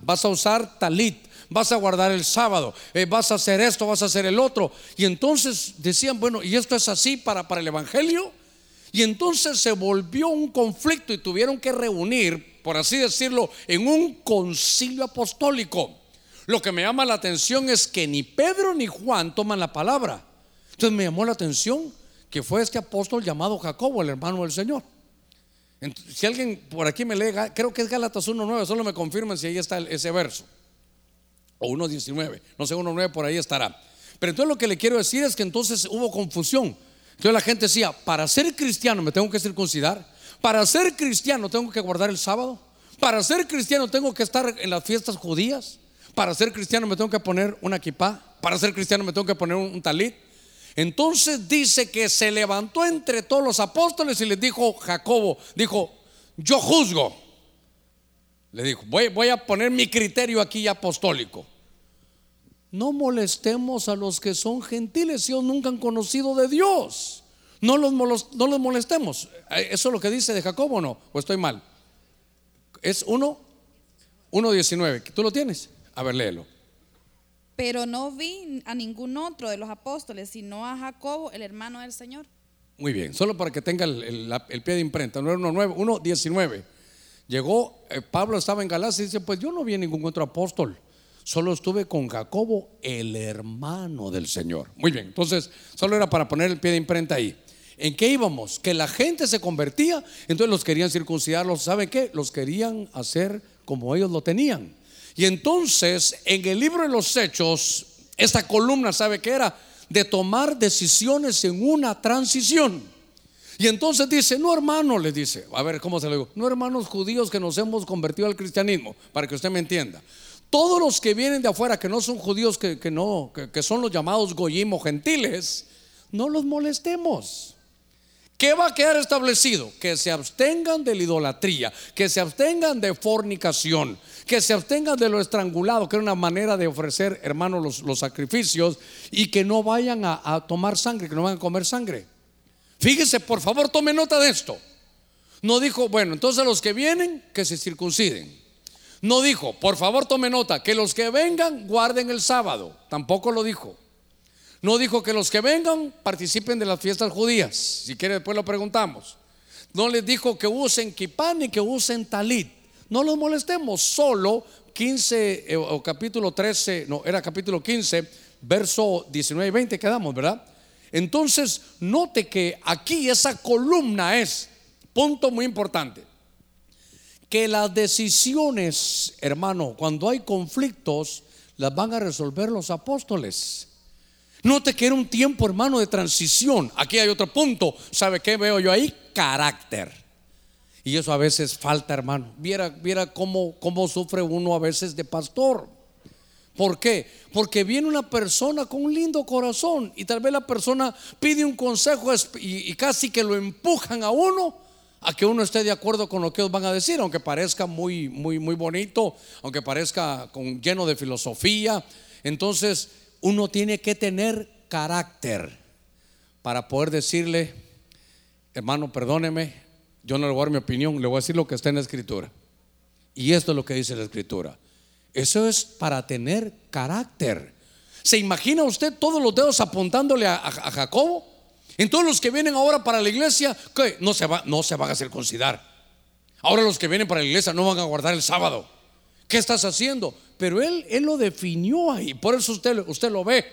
vas a usar talit, vas a guardar el sábado, eh, vas a hacer esto, vas a hacer el otro. Y entonces decían, bueno, ¿y esto es así para, para el Evangelio? Y entonces se volvió un conflicto y tuvieron que reunir, por así decirlo, en un concilio apostólico. Lo que me llama la atención es que ni Pedro ni Juan toman la palabra. Entonces me llamó la atención que fue este apóstol llamado Jacobo, el hermano del Señor. Si alguien por aquí me lee, creo que es Gálatas 1.9, solo me confirman si ahí está ese verso. O 1.19, no sé, 1.9 por ahí estará. Pero entonces lo que le quiero decir es que entonces hubo confusión. Entonces la gente decía, para ser cristiano me tengo que circuncidar. Para ser cristiano tengo que guardar el sábado. Para ser cristiano tengo que estar en las fiestas judías. Para ser cristiano me tengo que poner una equipa. Para ser cristiano me tengo que poner un talit. Entonces dice que se levantó entre todos los apóstoles y les dijo Jacobo, dijo, yo juzgo. Le dijo, voy, voy a poner mi criterio aquí apostólico. No molestemos a los que son gentiles, ellos nunca han conocido de Dios. No los, no los molestemos. Eh, ¿Eso es lo que dice de Jacobo o no? ¿O estoy mal? Es 1, 1.19. ¿Tú lo tienes? A ver, léelo. Pero no vi a ningún otro de los apóstoles, sino a Jacobo, el hermano del Señor. Muy bien, solo para que tenga el, pie de imprenta, no era 1.19. Llegó, eh, Pablo estaba en Galacia y dice, pues yo no vi a ningún otro apóstol, solo estuve con Jacobo, el hermano del Señor. Muy bien, entonces solo era para poner el pie de imprenta ahí. ¿En qué íbamos? Que la gente se convertía, entonces los querían circuncidar, ¿saben qué? Los querían hacer como ellos lo tenían. Y entonces en el libro de los Hechos, esta columna, ¿sabe qué era? De tomar decisiones en una transición. Y entonces dice, no hermano, le dice, a ver cómo se lo digo, no hermanos judíos que nos hemos convertido al cristianismo, para que usted me entienda. Todos los que vienen de afuera, que no son judíos, que, no, que, son los llamados goyim gentiles, no los molestemos. ¿Qué va a quedar establecido? Que se abstengan de la idolatría, que se abstengan de fornicación, que se abstengan de lo estrangulado, que era una manera de ofrecer, hermanos, los, sacrificios, y que no vayan a, a tomar sangre, que no vayan a comer sangre. Fíjese, por favor, tome nota de esto. No dijo, bueno, entonces los que vienen, que se circunciden. No dijo, por favor tome nota, que los que vengan guarden el sábado. Tampoco lo dijo. No dijo que los que vengan participen de las fiestas judías. Si quiere después lo preguntamos. No les dijo que usen kipán ni que usen talit. No los molestemos, solo 15 eh, o capítulo 13, no, era capítulo 15, verso 19 y 20 quedamos, ¿verdad? Entonces, note que aquí esa columna es, punto muy importante, que las decisiones, hermano, cuando hay conflictos, las van a resolver los apóstoles. Note que era un tiempo, hermano, de transición. Aquí hay otro punto. ¿Sabe qué veo yo ahí? Carácter. Y eso a veces falta, hermano. Viera, viera cómo, cómo sufre uno a veces de pastor. ¿Por qué? Porque viene una persona con un lindo corazón y tal vez la persona pide un consejo y, casi que lo empujan a uno a que uno esté de acuerdo con lo que ellos van a decir, aunque parezca muy, muy, muy bonito, aunque parezca con, lleno de filosofía. Entonces, uno tiene que tener carácter para poder decirle, hermano, perdóneme, yo no le voy a dar mi opinión, le voy a decir lo que está en la escritura. Y esto es lo que dice la escritura. Eso es para tener carácter. ¿Se imagina usted todos los dedos apuntándole a, Jacobo? En todos los que vienen ahora para la iglesia, ¿qué? No se, va, no se van a circuncidar. Ahora los que vienen para la iglesia no van a guardar el sábado. ¿Qué estás haciendo? Pero él, él lo definió ahí. Por eso usted, usted lo ve.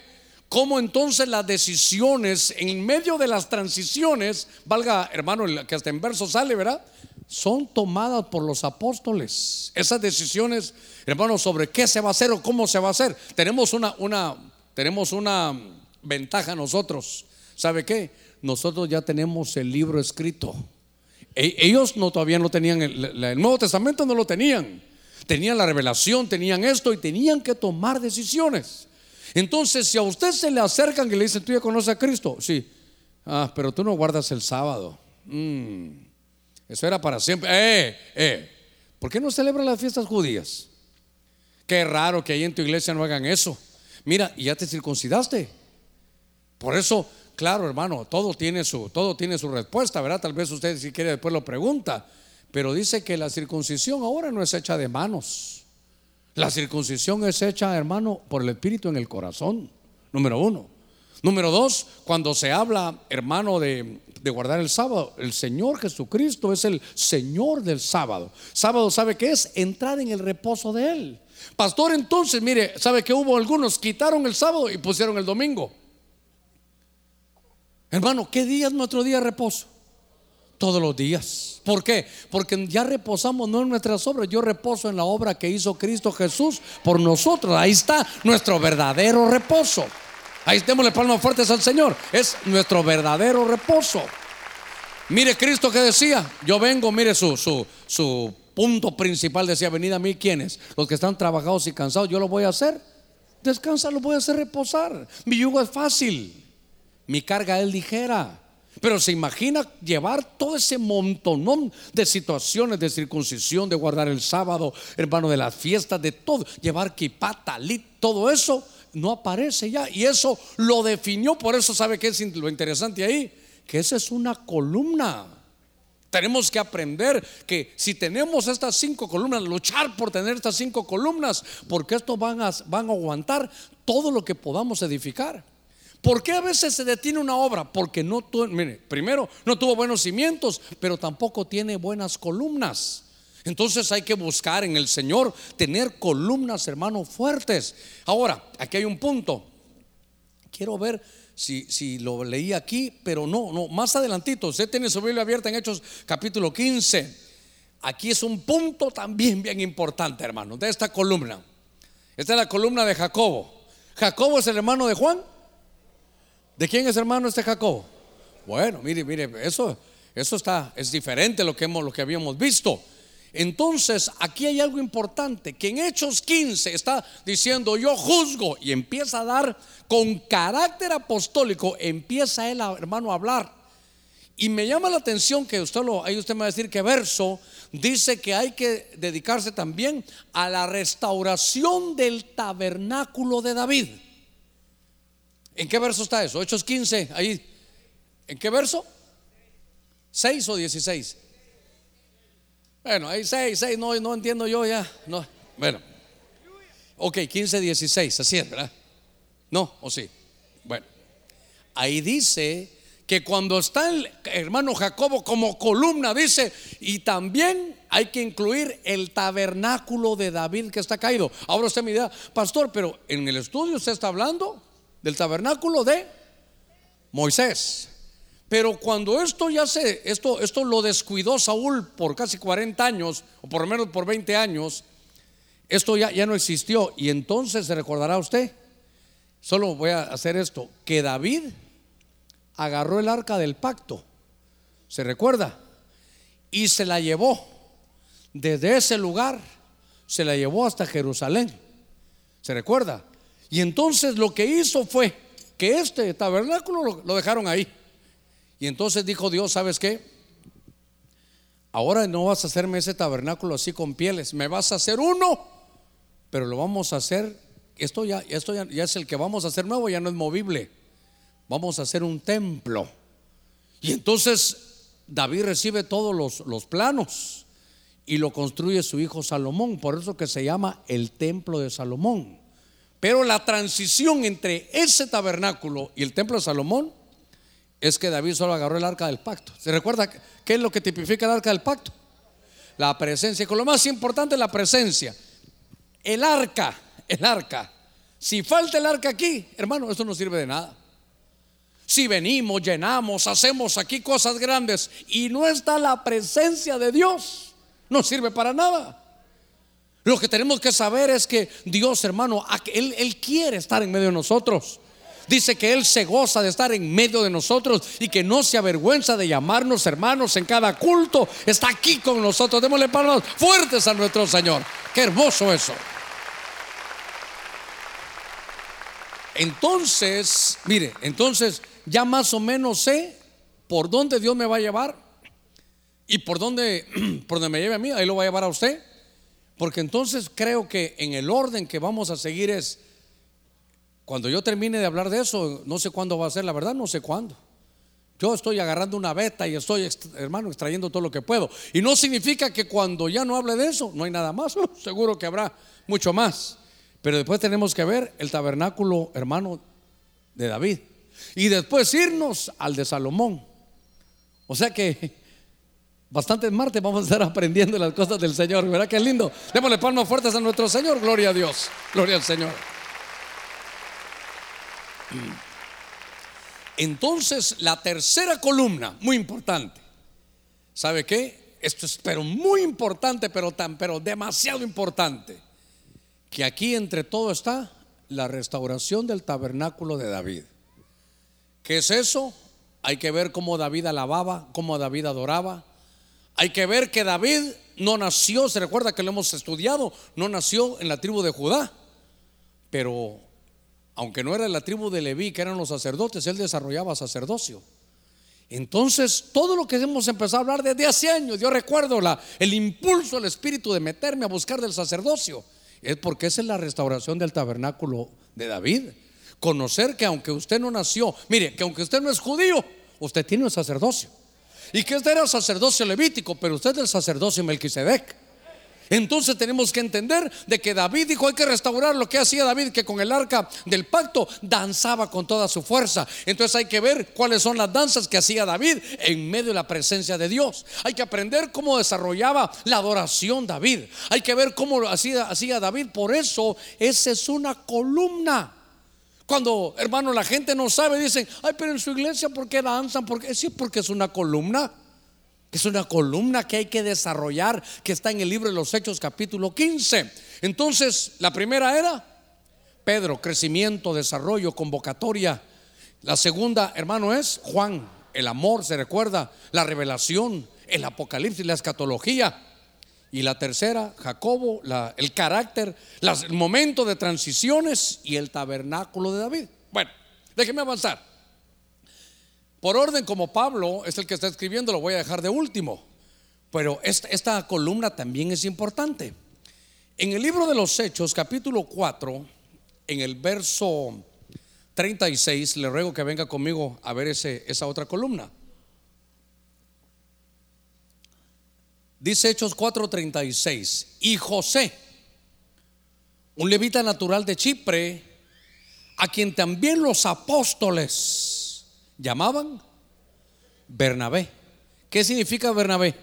Cómo entonces las decisiones en medio de las transiciones, valga hermano, que hasta en verso sale, ¿verdad? Son tomadas por los apóstoles. Esas decisiones, hermano, sobre qué se va a hacer o cómo se va a hacer. Tenemos una, una, tenemos una ventaja nosotros. ¿Sabe qué? Nosotros ya tenemos el libro escrito. E, ellos no todavía no tenían el, Nuevo Testamento, no lo tenían. Tenían la revelación, tenían esto y tenían que tomar decisiones. Entonces, si a usted se le acercan y le dicen, ¿tú ya conoces a Cristo? Sí. Ah, pero tú no guardas el sábado. Mm, eso era para siempre. Eh, eh. ¿Por qué no celebran las fiestas judías? Qué raro que ahí en tu iglesia no hagan eso. Mira, y ya te circuncidaste. Por eso, claro, hermano, todo tiene su, todo tiene su respuesta, ¿verdad? Tal vez usted si quiere después lo pregunta. Pero dice que la circuncisión ahora no es hecha de manos. La circuncisión es hecha, hermano, por el Espíritu en el corazón, número uno. Número dos, cuando se habla, hermano, de, guardar el sábado, el Señor Jesucristo es el Señor del sábado. Sábado, ¿sabe qué es? Entrar en el reposo de Él. Pastor, entonces, mire, ¿sabe que hubo algunos? Quitaron el sábado y pusieron el domingo. Hermano, ¿qué día es nuestro día de reposo? Todos los días. ¿Por qué? Porque ya reposamos no en nuestras obras, yo reposo en la obra que hizo Cristo Jesús por nosotros. Ahí está nuestro verdadero reposo. Ahí démosle palmas fuertes al Señor. Es nuestro verdadero reposo. Mire Cristo que decía, yo vengo, mire su, su, su punto principal, decía, venid a mí, ¿quiénes? Los que están trabajados y cansados, yo lo voy a hacer. Descansa, lo voy a hacer reposar. Mi yugo es fácil, mi carga es ligera. Pero se imagina llevar todo ese montonón de situaciones de circuncisión, de guardar el sábado, hermano, de las fiestas, de todo, llevar kipá, talit, todo eso no aparece ya. Y eso lo definió, por eso sabe que es lo interesante ahí, que esa es una columna. Tenemos que aprender que si tenemos estas cinco columnas, luchar por tener estas cinco columnas, porque esto van a, van a aguantar todo lo que podamos edificar. ¿Por qué a veces se detiene una obra? Porque no tuvo, mire, primero no tuvo buenos cimientos, pero tampoco tiene buenas columnas. Entonces hay que buscar en el Señor tener columnas, hermanos, fuertes. Ahora, aquí hay un punto. Quiero ver si, si, lo leí aquí, pero no, no, más adelantito. Usted tiene su Biblia abierta en Hechos capítulo 15. Aquí es un punto también bien importante, hermano, de esta columna. Esta es la columna de Jacobo. Jacobo es el hermano de Juan. ¿De quién es hermano este Jacob? Bueno, mire, mire, eso, eso está, es diferente lo que, hemos, lo que habíamos visto. Entonces, aquí hay algo importante, que en Hechos 15 está diciendo, yo juzgo, y empieza a dar con carácter apostólico, empieza él, hermano, a hablar. Y me llama la atención que usted lo, ahí usted me va a decir que verso dice que hay que dedicarse también a la restauración del tabernáculo de David. ¿En qué verso está eso? Hechos 15, ahí. ¿En qué verso? ¿6 o 16? Bueno, hay seis, seis, no, no entiendo yo ya. No, bueno. Ok, 15, 16, así es, ¿verdad? No, o sí. Bueno, ahí dice que cuando está el hermano Jacobo como columna, dice, y también hay que incluir el tabernáculo de David que está caído. Ahora usted me dirá, pastor, pero en el estudio usted está hablando del tabernáculo de Moisés. Pero cuando esto ya se, esto, esto lo descuidó Saúl por casi 40 años, o por lo menos por 20 años, esto ya, ya no existió. Y entonces se recordará usted, solo voy a hacer esto, que David agarró el arca del pacto, ¿se recuerda? Y se la llevó desde ese lugar, se la llevó hasta Jerusalén, ¿se recuerda? Y entonces lo que hizo fue que este tabernáculo lo, dejaron ahí. Y entonces dijo Dios, ¿sabes qué? Ahora no vas a hacerme ese tabernáculo así con pieles, me vas a hacer uno, pero lo vamos a hacer, esto ya, esto ya, es el que vamos a hacer nuevo, ya no es movible vamos a hacer un templo. Y entonces David recibe todos los, los planos y lo construye su hijo Salomón, por eso que se llama el templo de Salomón. Pero la transición entre ese tabernáculo y el templo de Salomón es que David solo agarró el arca del pacto. ¿Se recuerda qué es lo que tipifica el arca del pacto? La presencia. Con lo más importante, la presencia. El arca, el arca. Si falta el arca aquí, hermano, esto no sirve de nada. Si venimos, llenamos, hacemos aquí cosas grandes y no está la presencia de Dios, no sirve para nada. Lo que tenemos que saber es que Dios, hermano, Él, Él quiere estar en medio de nosotros. Dice que Él se goza de estar en medio de nosotros y que no se avergüenza de llamarnos hermanos en cada culto. Está aquí con nosotros. Démosle palmas fuertes a nuestro Señor. Qué hermoso eso. Entonces, mire, entonces ya más o menos sé por dónde Dios me va a llevar y por dónde, por donde me lleve a mí, ahí lo va a llevar a usted. Porque entonces creo que en el orden que vamos a seguir es, cuando yo termine de hablar de eso, no sé cuándo va a ser, la verdad no sé cuándo. Yo estoy agarrando una beta y estoy, hermano, extrayendo todo lo que puedo. Y no significa que cuando ya no hable de eso, no hay nada más. Seguro que habrá mucho más. Pero después tenemos que ver el tabernáculo, hermano, de David y después irnos al de Salomón. O sea que bastantes martes vamos a estar aprendiendo las cosas del Señor. ¿Verdad que lindo? Démosle palmas fuertes a nuestro Señor. Gloria a Dios. Gloria al Señor. Entonces, la tercera columna, muy importante. ¿Sabe qué? Esto es pero muy importante, pero tan pero demasiado importante. Que aquí entre todo está la restauración del tabernáculo de David. ¿Qué es eso? Hay que ver cómo David alababa, cómo David adoraba. Hay que ver que David no nació, se recuerda que lo hemos estudiado, no nació en la tribu de Judá, pero aunque no era la tribu de Leví, que eran los sacerdotes, él desarrollaba sacerdocio. Entonces, todo lo que hemos empezado a hablar desde hace años, yo recuerdo la, el impulso, del espíritu de meterme a buscar del sacerdocio, es porque esa es la restauración del tabernáculo de David. Conocer que aunque usted no nació, mire, que aunque usted no es judío, usted tiene un sacerdocio. Y que este era el sacerdocio levítico, pero usted es el sacerdocio Melquisedec. Entonces tenemos que entender de que David dijo hay que restaurar lo que hacía David, que con el arca del pacto danzaba con toda su fuerza. Entonces hay que ver cuáles son las danzas que hacía David en medio de la presencia de Dios. Hay que aprender cómo desarrollaba la adoración David. Hay que ver cómo hacía, hacía David. Por eso esa es una columna. Cuando, hermano, la gente no sabe, dicen, ay, pero en su iglesia, ¿por qué danzan? Porque sí, porque es una columna. Es una columna que hay que desarrollar, que está en el libro de los Hechos capítulo 15. Entonces, la primera era Pedro, crecimiento, desarrollo, convocatoria. La segunda, hermano, es Juan, el amor, se recuerda, la revelación, el apocalipsis, la escatología. Y la tercera, Jacobo, el carácter, el momento de transiciones y el tabernáculo de David. Bueno, déjeme avanzar. Por orden como Pablo es el que está escribiendo, lo voy a dejar de último. Pero esta, esta columna también es importante. En el libro de los Hechos, capítulo 4, en el verso 36, le ruego que venga conmigo a ver ese, esa otra columna. Dice Hechos 4:36, y José, un levita natural de Chipre, a quien también los apóstoles llamaban Bernabé. ¿Qué significa Bernabé?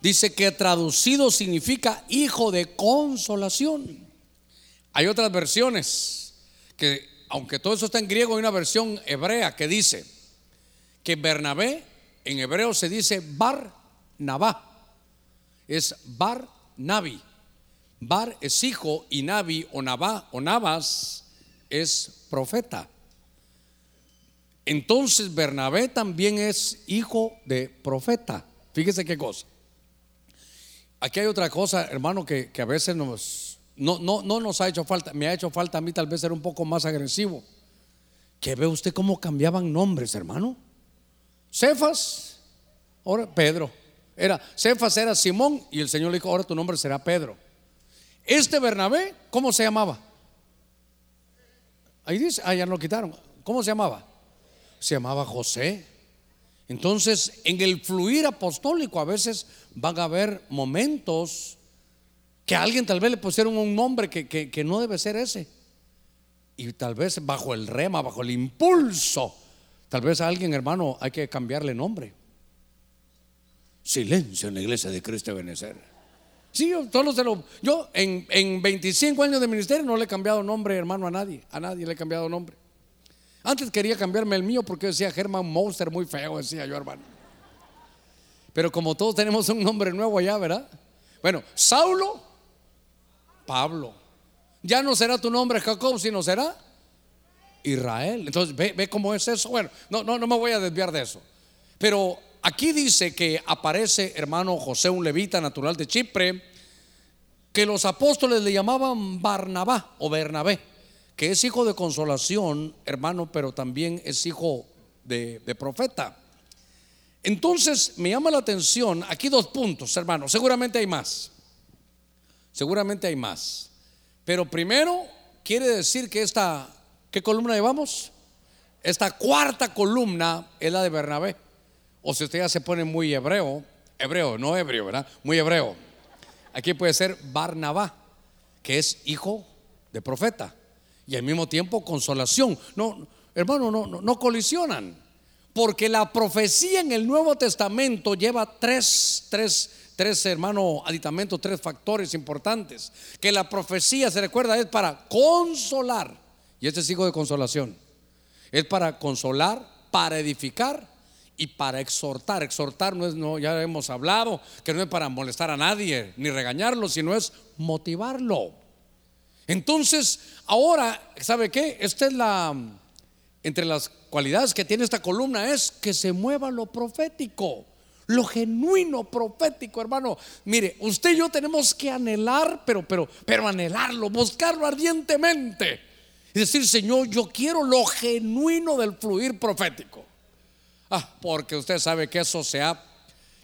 Dice que traducido significa hijo de consolación. Hay otras versiones que, aunque todo eso está en griego, hay una versión hebrea que dice que Bernabé en hebreo se dice Bar Nabá es Bar Navi. Bar es hijo y Navi o Nabá o Navas es profeta. Entonces Bernabé también es hijo de profeta. Fíjese qué cosa. Aquí hay otra cosa, hermano, que, a veces nos, no, no, no nos ha hecho falta. Me ha hecho falta a mí tal vez ser un poco más agresivo. Que ve usted cómo cambiaban nombres, hermano. Cefas, ahora Pedro. Era, Cefas era Simón y el Señor le dijo, ahora tu nombre será Pedro. Este Bernabé, ¿cómo se llamaba? Ahí dice, ah, ya lo quitaron. ¿Cómo se llamaba? Se llamaba José. Entonces, en el fluir apostólico a veces van a haber momentos que a alguien tal vez le pusieron un nombre que, que no debe ser ese. Y tal vez bajo el rema, bajo el impulso, tal vez a alguien, hermano, hay que cambiarle nombre. Silencio en la iglesia de Cristo de Benecer. Sí, yo, todos lo, yo en, en 25 años de ministerio no le he cambiado nombre, hermano, a nadie. A nadie le he cambiado nombre. Antes quería cambiarme el mío porque decía Germán Monster, muy feo, decía yo, hermano. Pero como todos tenemos un nombre nuevo allá, ¿verdad? Bueno, Saulo, Pablo. Ya no será tu nombre Jacob, sino será Israel. Entonces, ve, ve cómo es eso. Bueno, no, no, no me voy a desviar de eso. Pero Aquí dice que aparece, hermano José, un levita natural de Chipre, que los apóstoles le llamaban Barnabá o Bernabé, que es hijo de consolación, hermano, pero también es hijo de, profeta. Entonces me llama la atención, aquí dos puntos, hermano, seguramente hay más, seguramente hay más, pero primero quiere decir que esta, ¿qué columna llevamos? Esta cuarta columna es la de Bernabé. O si usted ya se pone muy hebreo, hebreo, no hebreo, ¿verdad? Muy hebreo. Aquí puede ser Barnabá, que es hijo de profeta. Y al mismo tiempo consolación. No, hermano, no, no, no colisionan. Porque la profecía en el Nuevo Testamento lleva tres, tres, tres, hermano, aditamentos, tres factores importantes. Que la profecía, se recuerda, es para consolar. Y este es hijo de consolación. Es para consolar, para edificar y para exhortar. Exhortar no es, no, ya hemos hablado, que no es para molestar a nadie ni regañarlo, sino es motivarlo. Entonces, ahora, ¿sabe qué? Esta es la, entre las cualidades que tiene esta columna es que se mueva lo profético. Lo genuino profético, hermano. Mire, usted y yo tenemos que anhelar, pero, pero, pero anhelarlo, buscarlo ardientemente. Y decir, Señor, yo quiero lo genuino del fluir profético. Ah, porque usted sabe que eso se ha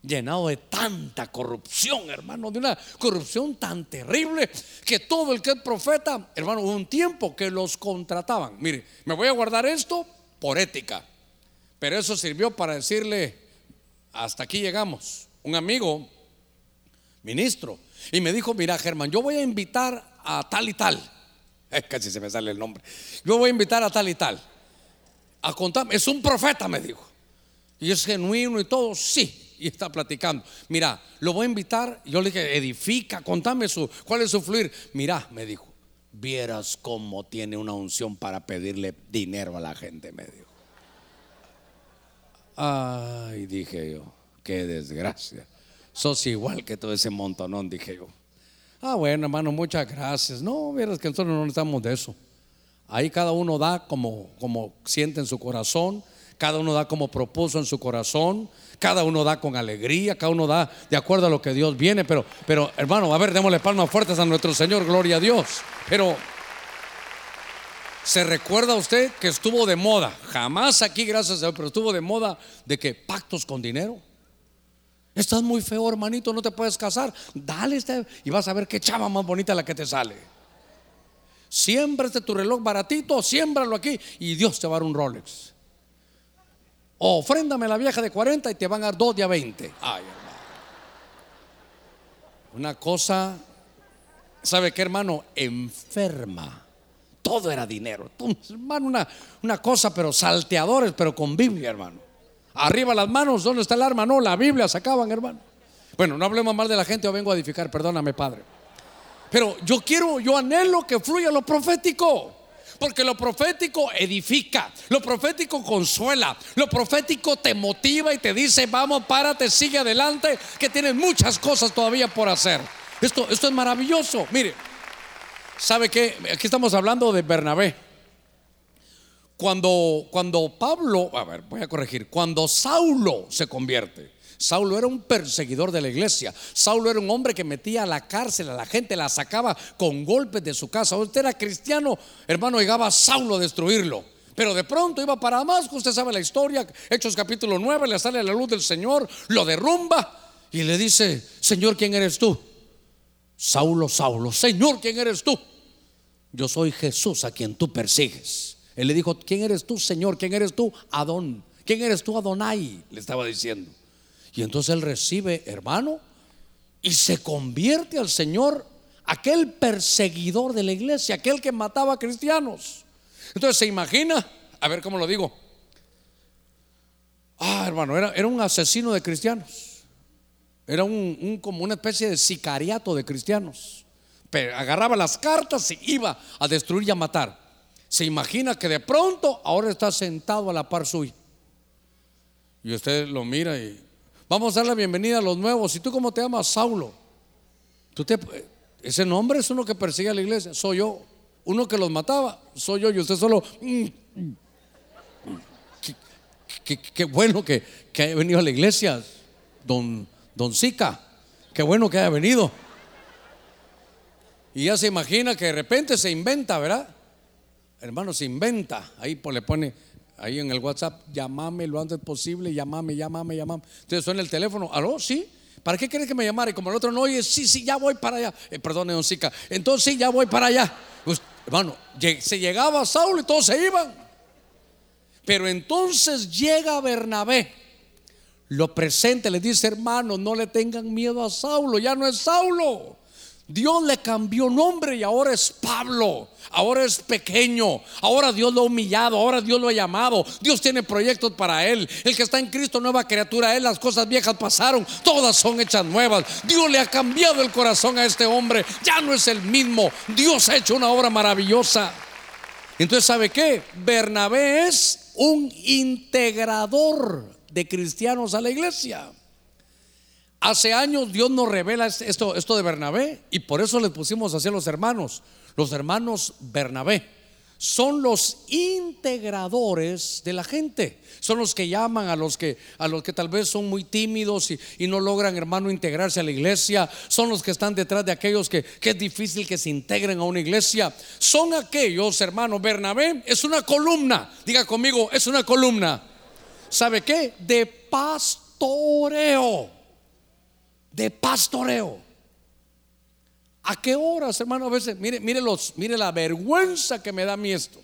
llenado de tanta corrupción, hermano, de una corrupción tan terrible que todo el que es profeta, hermano, hubo un tiempo que los contrataban. Mire, me voy a guardar esto por ética, pero eso sirvió para decirle, hasta aquí llegamos. Un amigo, ministro, y me dijo, mira, Germán, yo voy a invitar a tal y tal. casi se me sale el nombre. Yo voy a invitar a tal y tal. A contarme, es un profeta, me dijo y es genuino y todo, sí. Y está platicando. Mira, lo voy a invitar. Yo le dije, edifica, contame su, cuál es su fluir. Mira, me dijo, vieras cómo tiene una unción para pedirle dinero a la gente, me dijo. Ay, dije yo, qué desgracia. Sos igual que todo ese montonón, dije yo. Ah, bueno, hermano, muchas gracias. No, vieras que nosotros no necesitamos de eso. Ahí cada uno da como, como siente en su corazón cada uno da como propuso en su corazón, cada uno da con alegría, cada uno da de acuerdo a lo que Dios viene, pero, pero hermano, a ver, démosle palmas fuertes a nuestro Señor, gloria a Dios. Pero, ¿se recuerda usted que estuvo de moda? Jamás aquí, gracias a Dios, pero estuvo de moda de que pactos con dinero. Estás muy feo, hermanito, no te puedes casar. Dale este y vas a ver qué chava más bonita la que te sale. Siembra este tu reloj baratito, siémbralo aquí y Dios te va a dar un Rolex. Ofréndame la vieja de 40 y te van a dar dos de a 20. Ay, hermano. Una cosa, ¿sabe qué hermano? Enferma. Todo era dinero. hermano, una, una cosa, pero salteadores, pero con Biblia, hermano. Arriba las manos, ¿dónde está el arma? No, la Biblia sacaban, hermano. Bueno, no hablemos mal de la gente, o vengo a edificar, perdóname, Padre. Pero yo quiero, yo anhelo que fluya lo profético. Porque lo profético edifica, lo profético consuela, lo profético te motiva y te dice, vamos, párate, sigue adelante, que tienes muchas cosas todavía por hacer. Esto, esto es maravilloso. Mire, ¿sabe qué? Aquí estamos hablando de Bernabé. Cuando, cuando Pablo, a ver, voy a corregir, cuando Saulo se convierte, Saulo era un perseguidor de la iglesia. Saulo era un hombre que metía a la cárcel a la gente, la sacaba con golpes de su casa. Usted era cristiano, hermano, llegaba a Saulo a destruirlo. Pero de pronto iba para Damasco, usted sabe la historia, Hechos capítulo 9, le sale la luz del Señor, lo derrumba y le dice, Señor, ¿quién eres tú? Saulo, Saulo, Señor, ¿quién eres tú? Yo soy Jesús a quien tú persigues. Él le dijo, ¿quién eres tú, Señor? ¿Quién eres tú, Adón? ¿Quién eres tú, Adonai? Le estaba diciendo. Y entonces él recibe, hermano, y se convierte al Señor, aquel perseguidor de la iglesia, aquel que mataba a cristianos. Entonces se imagina, a ver cómo lo digo. Ah, hermano, era, era un asesino de cristianos. Era un, como una especie de sicariato de cristianos. Pero agarraba las cartas y iba a destruir y a matar. Se imagina que de pronto ahora está sentado a la par suya. Y usted lo mira y Vamos a dar la bienvenida a los nuevos. ¿Y tú cómo te llamas? Saulo. ¿Tú te, ese nombre es uno que persigue a la iglesia. Soy yo. Uno que los mataba. Soy yo. Y usted solo. Mm, mm. Qué, bueno que, haya venido a la iglesia, don, don. Qué bueno que haya venido. Y ya se imagina que de repente se inventa, ¿verdad? Hermano, se inventa. Ahí le pone ahí en el WhatsApp, llamame lo antes posible, llamame, llamame, llamame. Entonces suena el teléfono, ¿aló? Sí. ¿Para qué quieres que me llamara? Y como el otro no oye, sí, sí, ya voy para allá. Eh, perdone, don Sica. Entonces sí, ya voy para allá. Pues, hermano, se llegaba Saulo y todos se iban. Pero entonces llega Bernabé. Lo presente, le dice, hermano, no le tengan miedo a Saulo, ya no es Saulo. Dios le cambió nombre y ahora es Pablo. Ahora es pequeño. Ahora Dios lo ha humillado. Ahora Dios lo ha llamado. Dios tiene proyectos para él. El que está en Cristo, nueva criatura. Él, las cosas viejas pasaron. Todas son hechas nuevas. Dios le ha cambiado el corazón a este hombre. Ya no es el mismo. Dios ha hecho una obra maravillosa. Entonces, ¿sabe qué? Bernabé es un integrador de cristianos a la iglesia. Hace años Dios nos revela esto, esto de Bernabé y por eso le pusimos así a los hermanos. Los hermanos Bernabé son los integradores de la gente. Son los que llaman a los que, a los que tal vez son muy tímidos y, no logran, hermano, integrarse a la iglesia. Son los que están detrás de aquellos que, que es difícil que se integren a una iglesia. Son aquellos, hermano, Bernabé es una columna. Diga conmigo, es una columna. ¿Sabe qué? De pastoreo de pastoreo. ¿A qué horas, hermano? A veces, mire, mire, los, mire la vergüenza que me da a mí esto.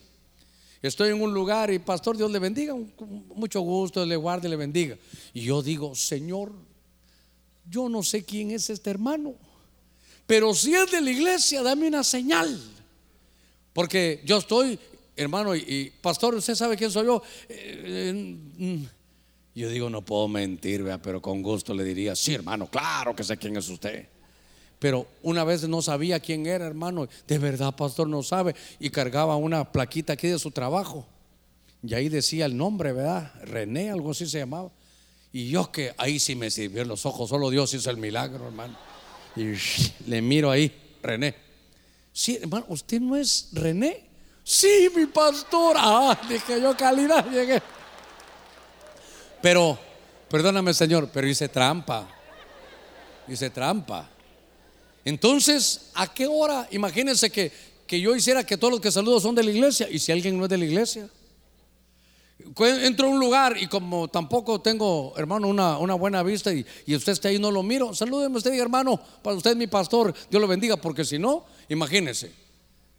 Estoy en un lugar y pastor, Dios le bendiga, mucho gusto, le guarde, le bendiga. Y yo digo, Señor, yo no sé quién es este hermano, pero si es de la iglesia, dame una señal. Porque yo estoy, hermano, y, pastor, usted sabe quién soy yo. Eh, eh, mm, yo digo, no puedo mentir, pero con gusto le diría, sí, hermano, claro que sé quién es usted. Pero una vez no sabía quién era, hermano. De verdad, pastor, no sabe. Y cargaba una plaquita aquí de su trabajo. Y ahí decía el nombre, ¿verdad? René, algo así se llamaba. Y yo que ahí sí me sirvió los ojos. Solo Dios hizo el milagro, hermano. Y le miro ahí, René. Sí, hermano, ¿usted no es René? Sí, mi pastor. Ah, dije yo calidad, llegué. Pero, perdóname Señor, pero hice trampa. Hice trampa. Entonces, ¿a qué hora? Imagínense que, que yo hiciera que todos los que saludo son de la iglesia. ¿Y si alguien no es de la iglesia? Entro a un lugar y como tampoco tengo, hermano, una, una buena vista y, y, usted está ahí, no lo miro. Salúdeme usted, hermano, para usted es mi pastor. Dios lo bendiga, porque si no, imagínese.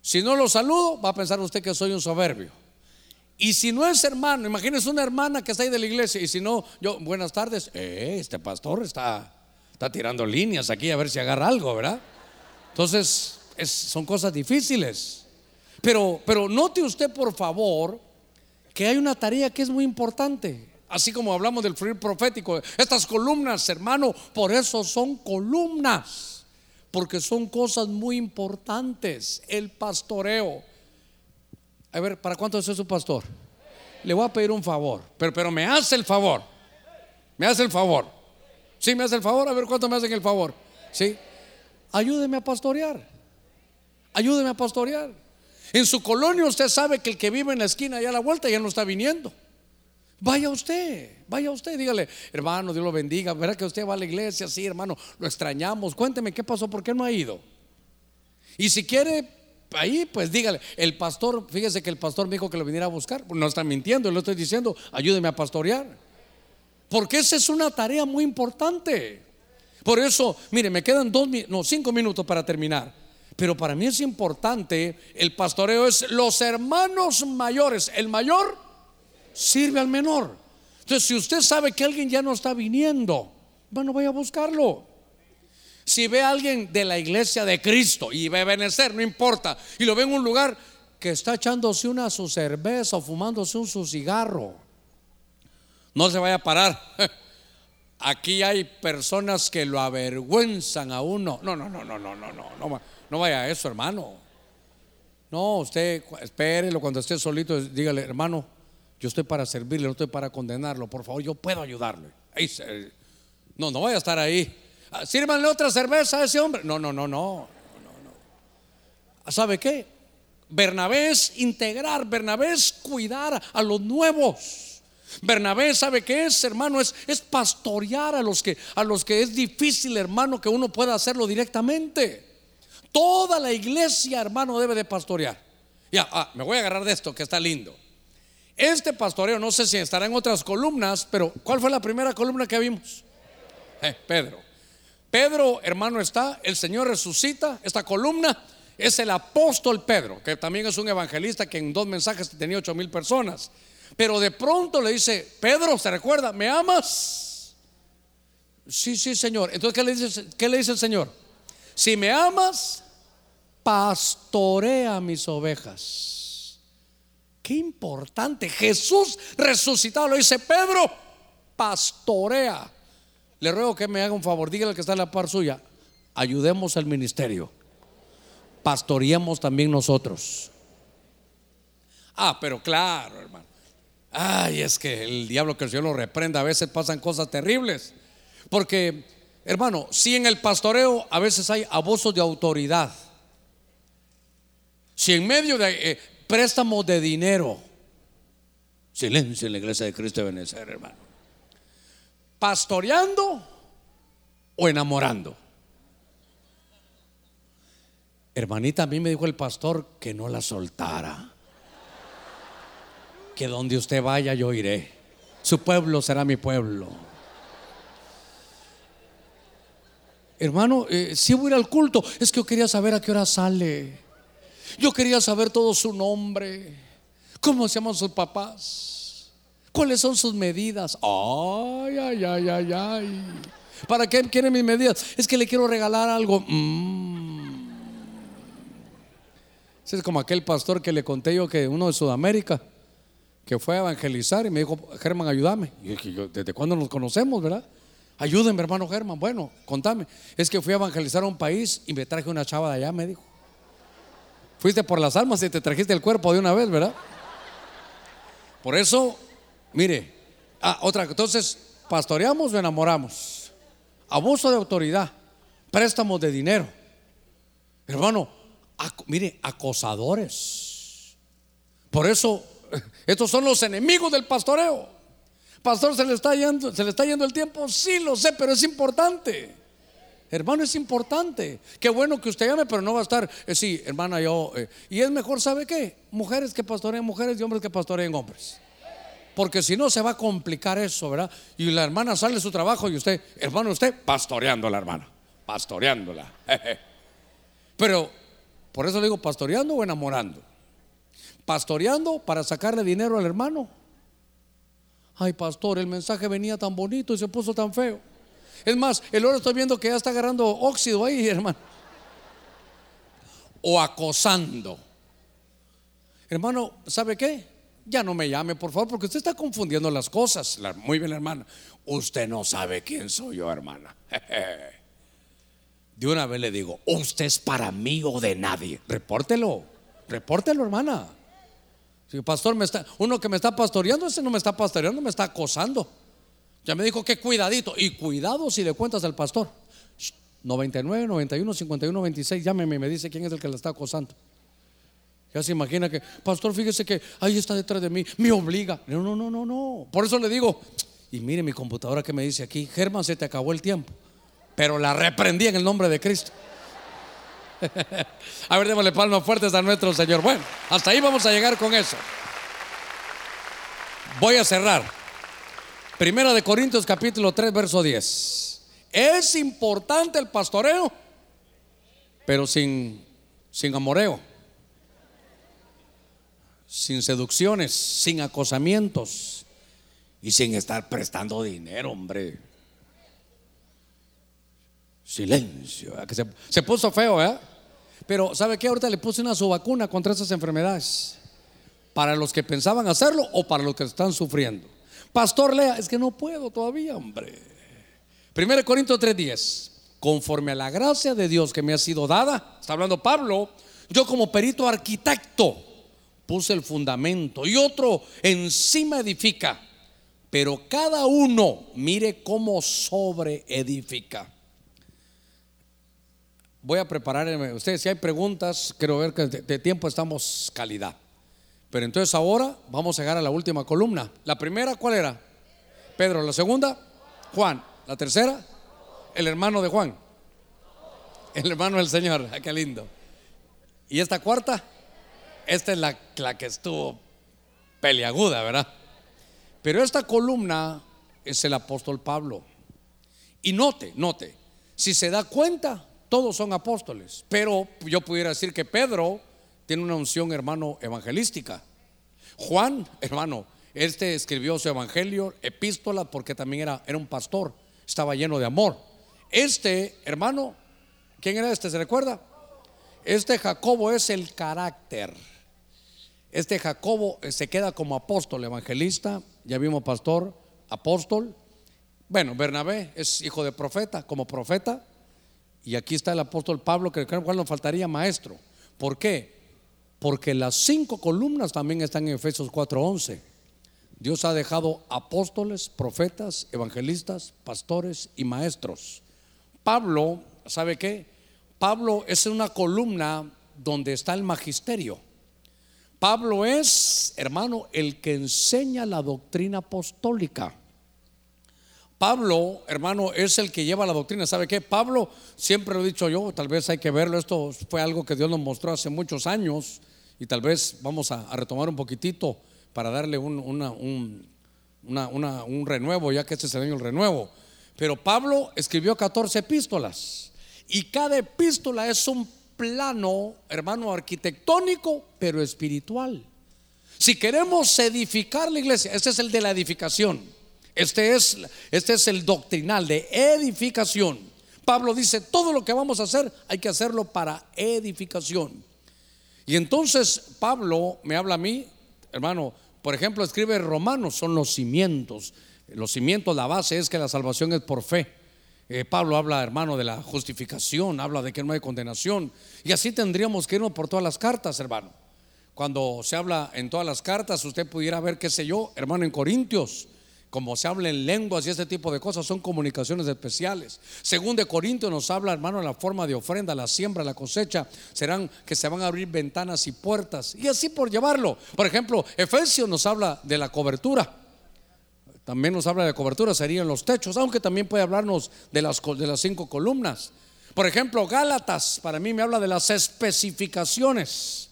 Si no lo saludo, va a pensar usted que soy un soberbio. Y si no es hermano, imagínese una hermana que está ahí de la iglesia. Y si no, yo, buenas tardes, eh, este pastor está, Está tirando líneas aquí a ver si agarra algo, ¿verdad? Entonces, son cosas difíciles. Pero, pero note usted, por favor, que hay una tarea que es muy importante. Así como hablamos del fluir profético. Estas columnas, hermano, por eso son columnas. Porque son cosas muy importantes. El pastoreo. A ver, ¿para cuánto es su pastor? Le voy a pedir un favor. Pero, pero me hace el favor. Me hace el favor. Sí, me hace el favor. A ver cuánto me hacen el favor. Sí. Ayúdeme a pastorear. Ayúdeme a pastorear. En su colonia usted sabe que el que vive en la esquina allá a la vuelta ya no está viniendo. Vaya usted, vaya usted, dígale, hermano, Dios lo bendiga. Verá que usted va a la iglesia, sí, hermano, lo extrañamos. Cuénteme qué pasó, por qué no ha ido. Y si quiere, ahí, pues dígale, el pastor, fíjese que el pastor me dijo que lo viniera a buscar. No está mintiendo, le estoy diciendo, ayúdeme a pastorear. Porque esa es una tarea muy importante. Por eso, mire, me quedan dos, no, cinco minutos para terminar. Pero para mí es importante, el pastoreo es los hermanos mayores. El mayor sirve al menor. Entonces, si usted sabe que alguien ya no está viniendo, bueno, vaya a buscarlo. Si ve a alguien de la iglesia de Cristo y a benecer, no importa, y lo ve en un lugar que está echándose una su cerveza o fumándose un su cigarro, no se vaya a parar. Aquí hay personas que lo avergüenzan a uno. No, no, no, no, no, no, no, no, no vaya a eso, hermano. No, usted espérelo cuando esté solito, dígale, hermano, yo estoy para servirle, no estoy para condenarlo. Por favor, yo puedo ayudarle. no, no vaya a estar ahí. Ah, sírvanle otra cerveza a ese hombre. No, no, no, no. no. ¿Sabe qué? Bernabé es integrar, Bernabé es cuidar a los nuevos. Bernabé sabe qué es, hermano, es, es pastorear a los que a los que es difícil, hermano, que uno pueda hacerlo directamente. Toda la iglesia, hermano, debe de pastorear. Ya, ah, me voy a agarrar de esto que está lindo. Este pastoreo, no sé si estará en otras columnas, pero ¿cuál fue la primera columna que vimos? Eh, Pedro. Pedro, hermano, está, el Señor resucita, esta columna es el apóstol Pedro, que también es un evangelista que en dos mensajes tenía ocho mil personas. Pero de pronto le dice, Pedro, ¿se recuerda? ¿Me amas? Sí, sí, Señor. Entonces, ¿qué le dice, qué le dice el Señor? Si me amas, pastorea mis ovejas. Qué importante. Jesús resucitado. Lo dice Pedro, pastorea. Le ruego que me haga un favor. Dígale que está en la par suya. Ayudemos al ministerio. Pastoreemos también nosotros. Ah, pero claro, hermano. Ay, es que el diablo que el Señor lo reprenda. A veces pasan cosas terribles. Porque, hermano, si en el pastoreo a veces hay abuso de autoridad. Si en medio de eh, préstamos de dinero. Silencio en la iglesia de Cristo de Benecer, hermano. ¿Pastoreando o enamorando? Hermanita, a mí me dijo el pastor que no la soltara. Que donde usted vaya yo iré. Su pueblo será mi pueblo. Hermano, eh, si voy a ir al culto, es que yo quería saber a qué hora sale. Yo quería saber todo su nombre, cómo se llaman sus papás, cuáles son sus medidas. Ay, ay, ay, ay, ay. ¿Para qué quiere mis medidas? Es que le quiero regalar algo. Mm. Es como aquel pastor que le conté yo que uno de Sudamérica que fue a evangelizar y me dijo, Germán, ayúdame. Y yo, ¿desde cuándo nos conocemos, verdad? Ayúdenme, hermano Germán. Bueno, contame. Es que fui a evangelizar a un país y me traje una chava de allá, me dijo. Fuiste por las almas y te trajiste el cuerpo de una vez, ¿verdad? Por eso, mire, ah, otra, entonces, pastoreamos o enamoramos. Abuso de autoridad, préstamos de dinero. Hermano, mire, acosadores. Por eso, estos son los enemigos del pastoreo. Pastor, ¿se le está yendo, se le está yendo el tiempo? Sí, lo sé, pero es importante. Hermano, es importante. Qué bueno que usted llame, pero no va a estar, eh, sí, hermana, yo. Eh, y es mejor, ¿sabe qué? Mujeres que pastoreen mujeres y hombres que pastoreen hombres. Porque si no, se va a complicar eso, ¿verdad? Y la hermana sale de su trabajo y usted, hermano, usted pastoreando a la hermana, pastoreándola. Pero, por eso le digo, pastoreando o enamorando. Pastoreando para sacarle dinero al hermano. Ay, pastor, el mensaje venía tan bonito y se puso tan feo. Es más, el oro estoy viendo que ya está agarrando óxido ahí, hermano. O acosando. Hermano, ¿sabe qué? Ya no me llame, por favor, porque usted está confundiendo las cosas. Muy bien, hermana. Usted no sabe quién soy yo, hermana. De una vez le digo, usted es para mí o de nadie. Repórtelo, repórtelo, hermana. Si pastor me está, uno que me está pastoreando, ese no me está pastoreando, me está acosando. Ya me dijo que cuidadito. Y cuidado si le cuentas al pastor. 99, 91, 51, 26. Llámeme y me dice quién es el que le está acosando. Ya se imagina que, pastor, fíjese que ahí está detrás de mí, me obliga. No, no, no, no, no. Por eso le digo, y mire mi computadora que me dice aquí, Germán, se te acabó el tiempo. Pero la reprendí en el nombre de Cristo. a ver, démosle palmas fuertes a nuestro Señor. Bueno, hasta ahí vamos a llegar con eso. Voy a cerrar. Primera de Corintios capítulo 3, verso 10. Es importante el pastoreo, pero sin, sin amoreo, sin seducciones, sin acosamientos y sin estar prestando dinero, hombre. Silencio. Que se, se, puso feo, ¿eh? Pero ¿sabe qué? Ahorita le puse una subvacuna contra esas enfermedades. Para los que pensaban hacerlo o para los que están sufriendo. Pastor, lea, es que no puedo todavía, hombre. 1 Corintios 3:10. Conforme a la gracia de Dios que me ha sido dada, está hablando Pablo, yo como perito arquitecto puse el fundamento y otro encima edifica. Pero cada uno mire cómo sobre edifica. Voy a prepararme. Ustedes, si hay preguntas, quiero ver que de tiempo estamos calidad. Pero entonces ahora vamos a llegar a la última columna. La primera, ¿cuál era? Pedro. La segunda, Juan. La tercera, el hermano de Juan. El hermano del Señor. Ah, qué lindo. Y esta cuarta, esta es la, que estuvo peliaguda, ¿verdad? Pero esta columna es el apóstol Pablo. Y note, note, si se da cuenta, todos son apóstoles. Pero yo pudiera decir que Pedro tiene una unción, hermano, evangelística. Juan, hermano, este escribió su evangelio, epístola, porque también era, era un pastor, estaba lleno de amor. Este, hermano, ¿quién era este? ¿Se recuerda? Este Jacobo es el carácter. Este Jacobo eh, se queda como apóstol, evangelista, ya vimos pastor, apóstol. Bueno, Bernabé es hijo de profeta, como profeta. Y aquí está el apóstol Pablo, que cual nos faltaría maestro. ¿Por qué? Porque las cinco columnas también están en Efesios 4:11. Dios ha dejado apóstoles, profetas, evangelistas, pastores y maestros. Pablo, ¿sabe qué? Pablo es una columna donde está el magisterio. Pablo es, hermano, el que enseña la doctrina apostólica. Pablo, hermano, es el que lleva la doctrina. ¿Sabe qué? Pablo, siempre lo he dicho yo, tal vez hay que verlo. Esto fue algo que Dios nos mostró hace muchos años y tal vez vamos a, retomar un poquitito para darle un, un renuevo, ya que este es el año del renuevo. Pero Pablo escribió 14 epístolas y cada epístola es un plano, hermano, arquitectónico, pero espiritual. Si queremos edificar la iglesia, este es el de la edificación. Este es, este es el doctrinal de edificación. Pablo dice, todo lo que vamos a hacer hay que hacerlo para edificación. Y entonces Pablo me habla a mí, hermano, por ejemplo, escribe Romanos, son los cimientos. Los cimientos, la base es que la salvación es por fe. Eh, Pablo habla, hermano, de la justificación, habla de que no hay condenación. Y así tendríamos que irnos por todas las cartas, hermano. Cuando se habla en todas las cartas, usted pudiera ver, qué sé yo, hermano, en Corintios, como se habla en lenguas y este tipo de cosas, son comunicaciones especiales. Según de Corintios nos habla, hermano, la forma de ofrenda, la siembra, la cosecha, serán que se van a abrir ventanas y puertas. Y así por llevarlo. Por ejemplo, Efesios nos habla de la cobertura. También nos habla de cobertura, serían los techos, aunque también puede hablarnos de las, de las cinco columnas. Por ejemplo, Gálatas, para mí me habla de las especificaciones.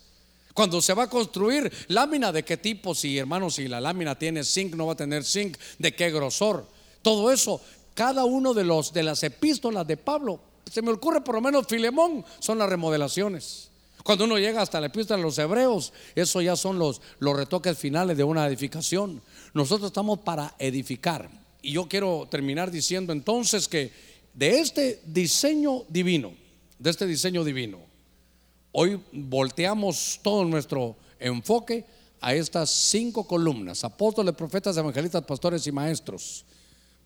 Cuando se va a construir lámina, ¿de qué tipo? Si hermanos, si la lámina tiene zinc, no va a tener zinc, ¿de qué grosor? Todo eso, cada uno de los de las epístolas de Pablo, se me ocurre por lo menos Filemón, son las remodelaciones. Cuando uno llega hasta la epístola de los hebreos, eso ya son los, los retoques finales de una edificación. Nosotros estamos para edificar. y yo quiero terminar diciendo entonces que de este diseño divino, de este diseño divino, hoy volteamos todo nuestro enfoque a estas cinco columnas, apóstoles, profetas, evangelistas, pastores y maestros.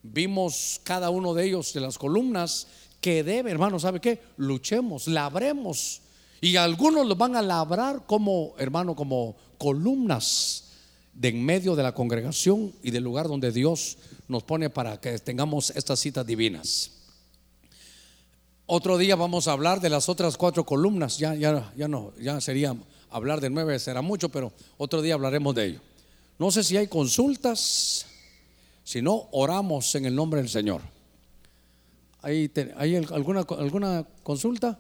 Vimos cada uno de ellos de las columnas que debe, hermano, ¿sabe qué? Luchemos, labremos. Y algunos los van a labrar como, hermano, como columnas de en medio de la congregación y del lugar donde Dios nos pone para que tengamos estas citas divinas. Otro día vamos a hablar de las otras cuatro columnas. Ya, ya, ya no, ya sería hablar de nueve, será mucho, pero otro día hablaremos de ello. No sé si hay consultas, si no, oramos en el nombre del Señor. ¿Hay, ¿hay alguna, alguna consulta?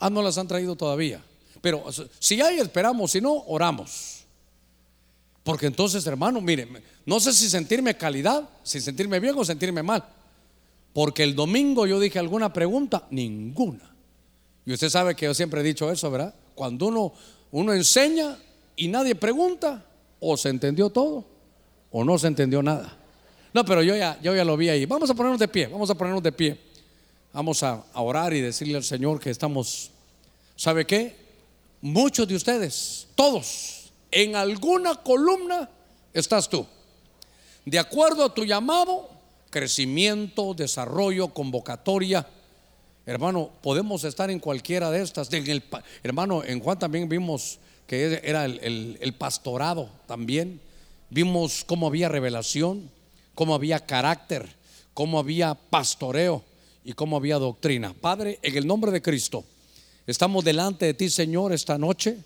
Ah, no las han traído todavía. Pero si hay, esperamos, si no, oramos. Porque entonces, hermano, mire, no sé si sentirme calidad, si sentirme bien o sentirme mal. Porque el domingo yo dije alguna pregunta, ninguna. Y usted sabe que yo siempre he dicho eso, ¿verdad? Cuando uno, uno enseña y nadie pregunta, o se entendió todo, o no se entendió nada. No, pero yo ya, yo ya lo vi ahí. Vamos a ponernos de pie, vamos a ponernos de pie. Vamos a, a orar y decirle al Señor que estamos, ¿sabe qué? Muchos de ustedes, todos, en alguna columna estás tú. De acuerdo a tu llamado, crecimiento, desarrollo, convocatoria. Hermano, podemos estar en cualquiera de estas. En hermano, en Juan también vimos que era el pastorado también. Vimos cómo había revelación, cómo había carácter, cómo había pastoreo y cómo había doctrina. Padre, en el nombre de Cristo, estamos delante de ti, Señor, esta noche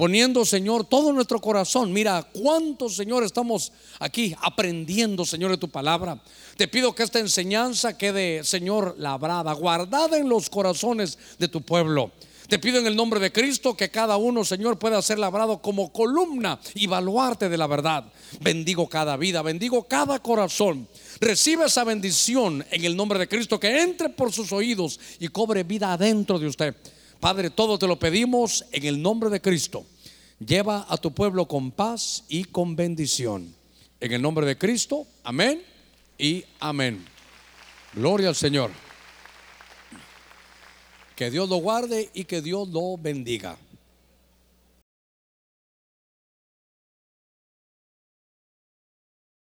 poniendo, Señor, todo nuestro corazón. Mira cuántos, Señor, estamos aquí aprendiendo, Señor, de tu palabra. Te pido que esta enseñanza quede, Señor, labrada, guardada en los corazones de tu pueblo. Te pido en el nombre de Cristo que cada uno, Señor, pueda ser labrado como columna y baluarte de la verdad. Bendigo cada vida, bendigo cada corazón. Recibe esa bendición en el nombre de Cristo que entre por sus oídos y cobre vida adentro de usted. Padre, todo te lo pedimos en el nombre de Cristo. Lleva a tu pueblo con paz y con bendición. En el nombre de Cristo, amén y amén. Gloria al Señor. Que Dios lo guarde y que Dios lo bendiga.